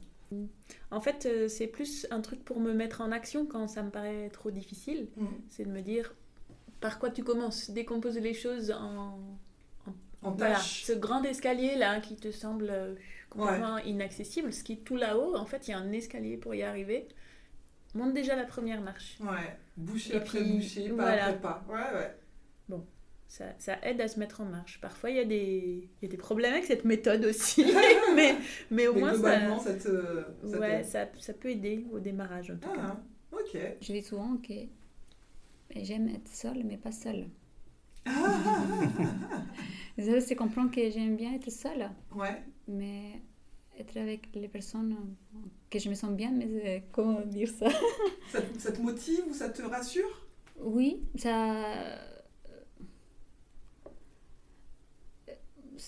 En fait, euh, c'est plus un truc pour me mettre en action quand ça me paraît trop difficile. Mhm. C'est de me dire par quoi tu commences, décompose les choses en, En Voilà, ce grand escalier là qui te semble euh, complètement inaccessible, ce qui est tout là-haut, en fait il y a un escalier pour y arriver. Monte déjà la première marche. Ouais, boucher Et après puis, boucher, pas voilà. après pas. Ouais, ouais. Ça, ça aide à se mettre en marche. Parfois il y, a des- il y a des problèmes avec cette méthode aussi, mais, mais au Mais moins globalement, ça, ça te. ça ouais, ça, ça peut aider au démarrage en tout cas. Ah, ok. Je dis souvent que j'aime être seule, mais pas seule. Désolée, c'est comprendre que j'aime bien être seule, Ouais. mais être avec les personnes que je me sens bien, mais euh, comment dire ça? Ça te motive ou ça te rassure? Oui, ça.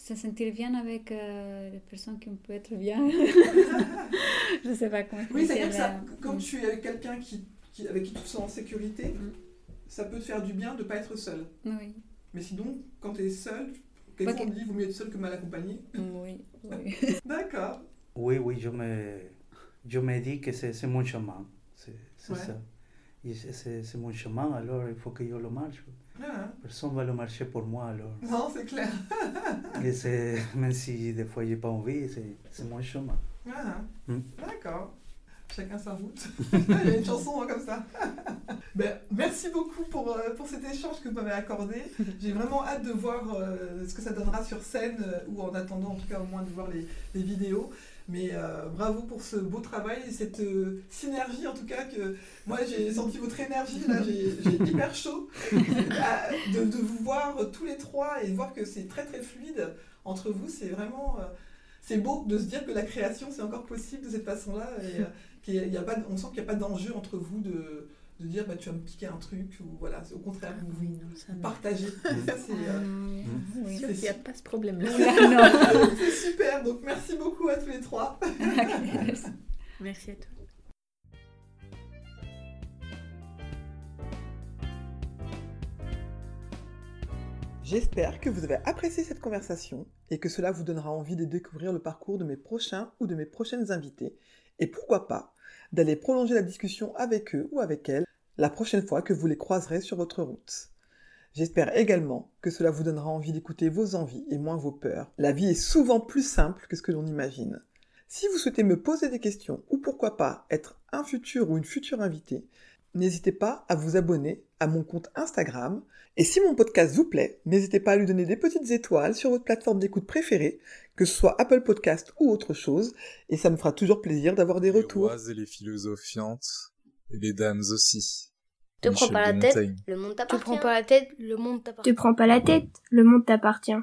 Ça sentir bien avec euh, les personnes qui peuvent être bien. je sais pas comment Oui, c'est-à-dire que ça, quand mm. tu es avec quelqu'un qui, qui- avec qui tu te sens en sécurité, Mm. ça peut te faire du bien de ne pas être seul. Oui, Mais sinon, quand tu es seul, quelquefois Ok. on dit vaut mieux être seul que mal accompagné. oui, oui. D'accord. Oui, oui, je me, je me dis que c'est c'est mon chemin. C'est c'est Ouais. ça. Et c'est- c'est c'est mon chemin, alors il faut que je le marche. Ah, Personne ne va le marcher pour moi, alors. non, c'est clair. Et c'est- même si des fois j'ai pas envie, c'est c'est mon chemin. Ah, Mm. D'accord. Chacun sa route. Il y a une chanson hein, comme ça. Ben, merci beaucoup pour, euh, pour cet échange que vous m'avez accordé. J'ai vraiment hâte de voir euh, ce que ça donnera sur scène euh, ou en attendant en tout cas au moins de voir les, les vidéos. Mais euh, bravo pour ce beau travail et cette euh, synergie en tout cas que moi j'ai senti votre énergie là, j'ai hyper chaud Ah, de, de vous voir tous les trois et de voir que c'est très très fluide entre vous. C'est vraiment... euh, c'est beau de se dire que la création c'est encore possible de cette façon-là et euh, qu'il y a- pas, on sent qu'il n'y a pas d'enjeu entre vous de, de dire bah, tu vas me piquer un truc ou voilà, c'est au contraire vous, Oui, non, ça ça c'est euh, Mm, oui. C'est sûr qu'il n'y a pas ce problème-là. non. c'est super. Donc merci beaucoup à tous les trois. Merci à toi. J'espère que vous avez apprécié cette conversation et que cela vous donnera envie de découvrir le parcours de mes prochains ou de mes prochaines invités et pourquoi pas d'aller prolonger la discussion avec eux ou avec elles la prochaine fois que vous les croiserez sur votre route. J'espère également que cela vous donnera envie d'écouter vos envies et moins vos peurs. La vie est souvent plus simple que ce que l'on imagine. Si vous souhaitez me poser des questions ou pourquoi pas être un futur ou une future invitée, n'hésitez pas à vous abonner à mon compte Instagram. Et si mon podcast vous plaît, n'hésitez pas à lui donner des petites étoiles sur votre plateforme d'écoute préférée, que ce soit Apple Podcast ou autre chose, et ça me fera toujours plaisir d'avoir des Les retours. rois et les philosophiantes, et les dames aussi. Te prends Michel pas la de tête, Montaigne. le monde Tu t'appartient. prends pas la tête, le monde t'appartient. Te prends pas la tête, le monde t'appartient.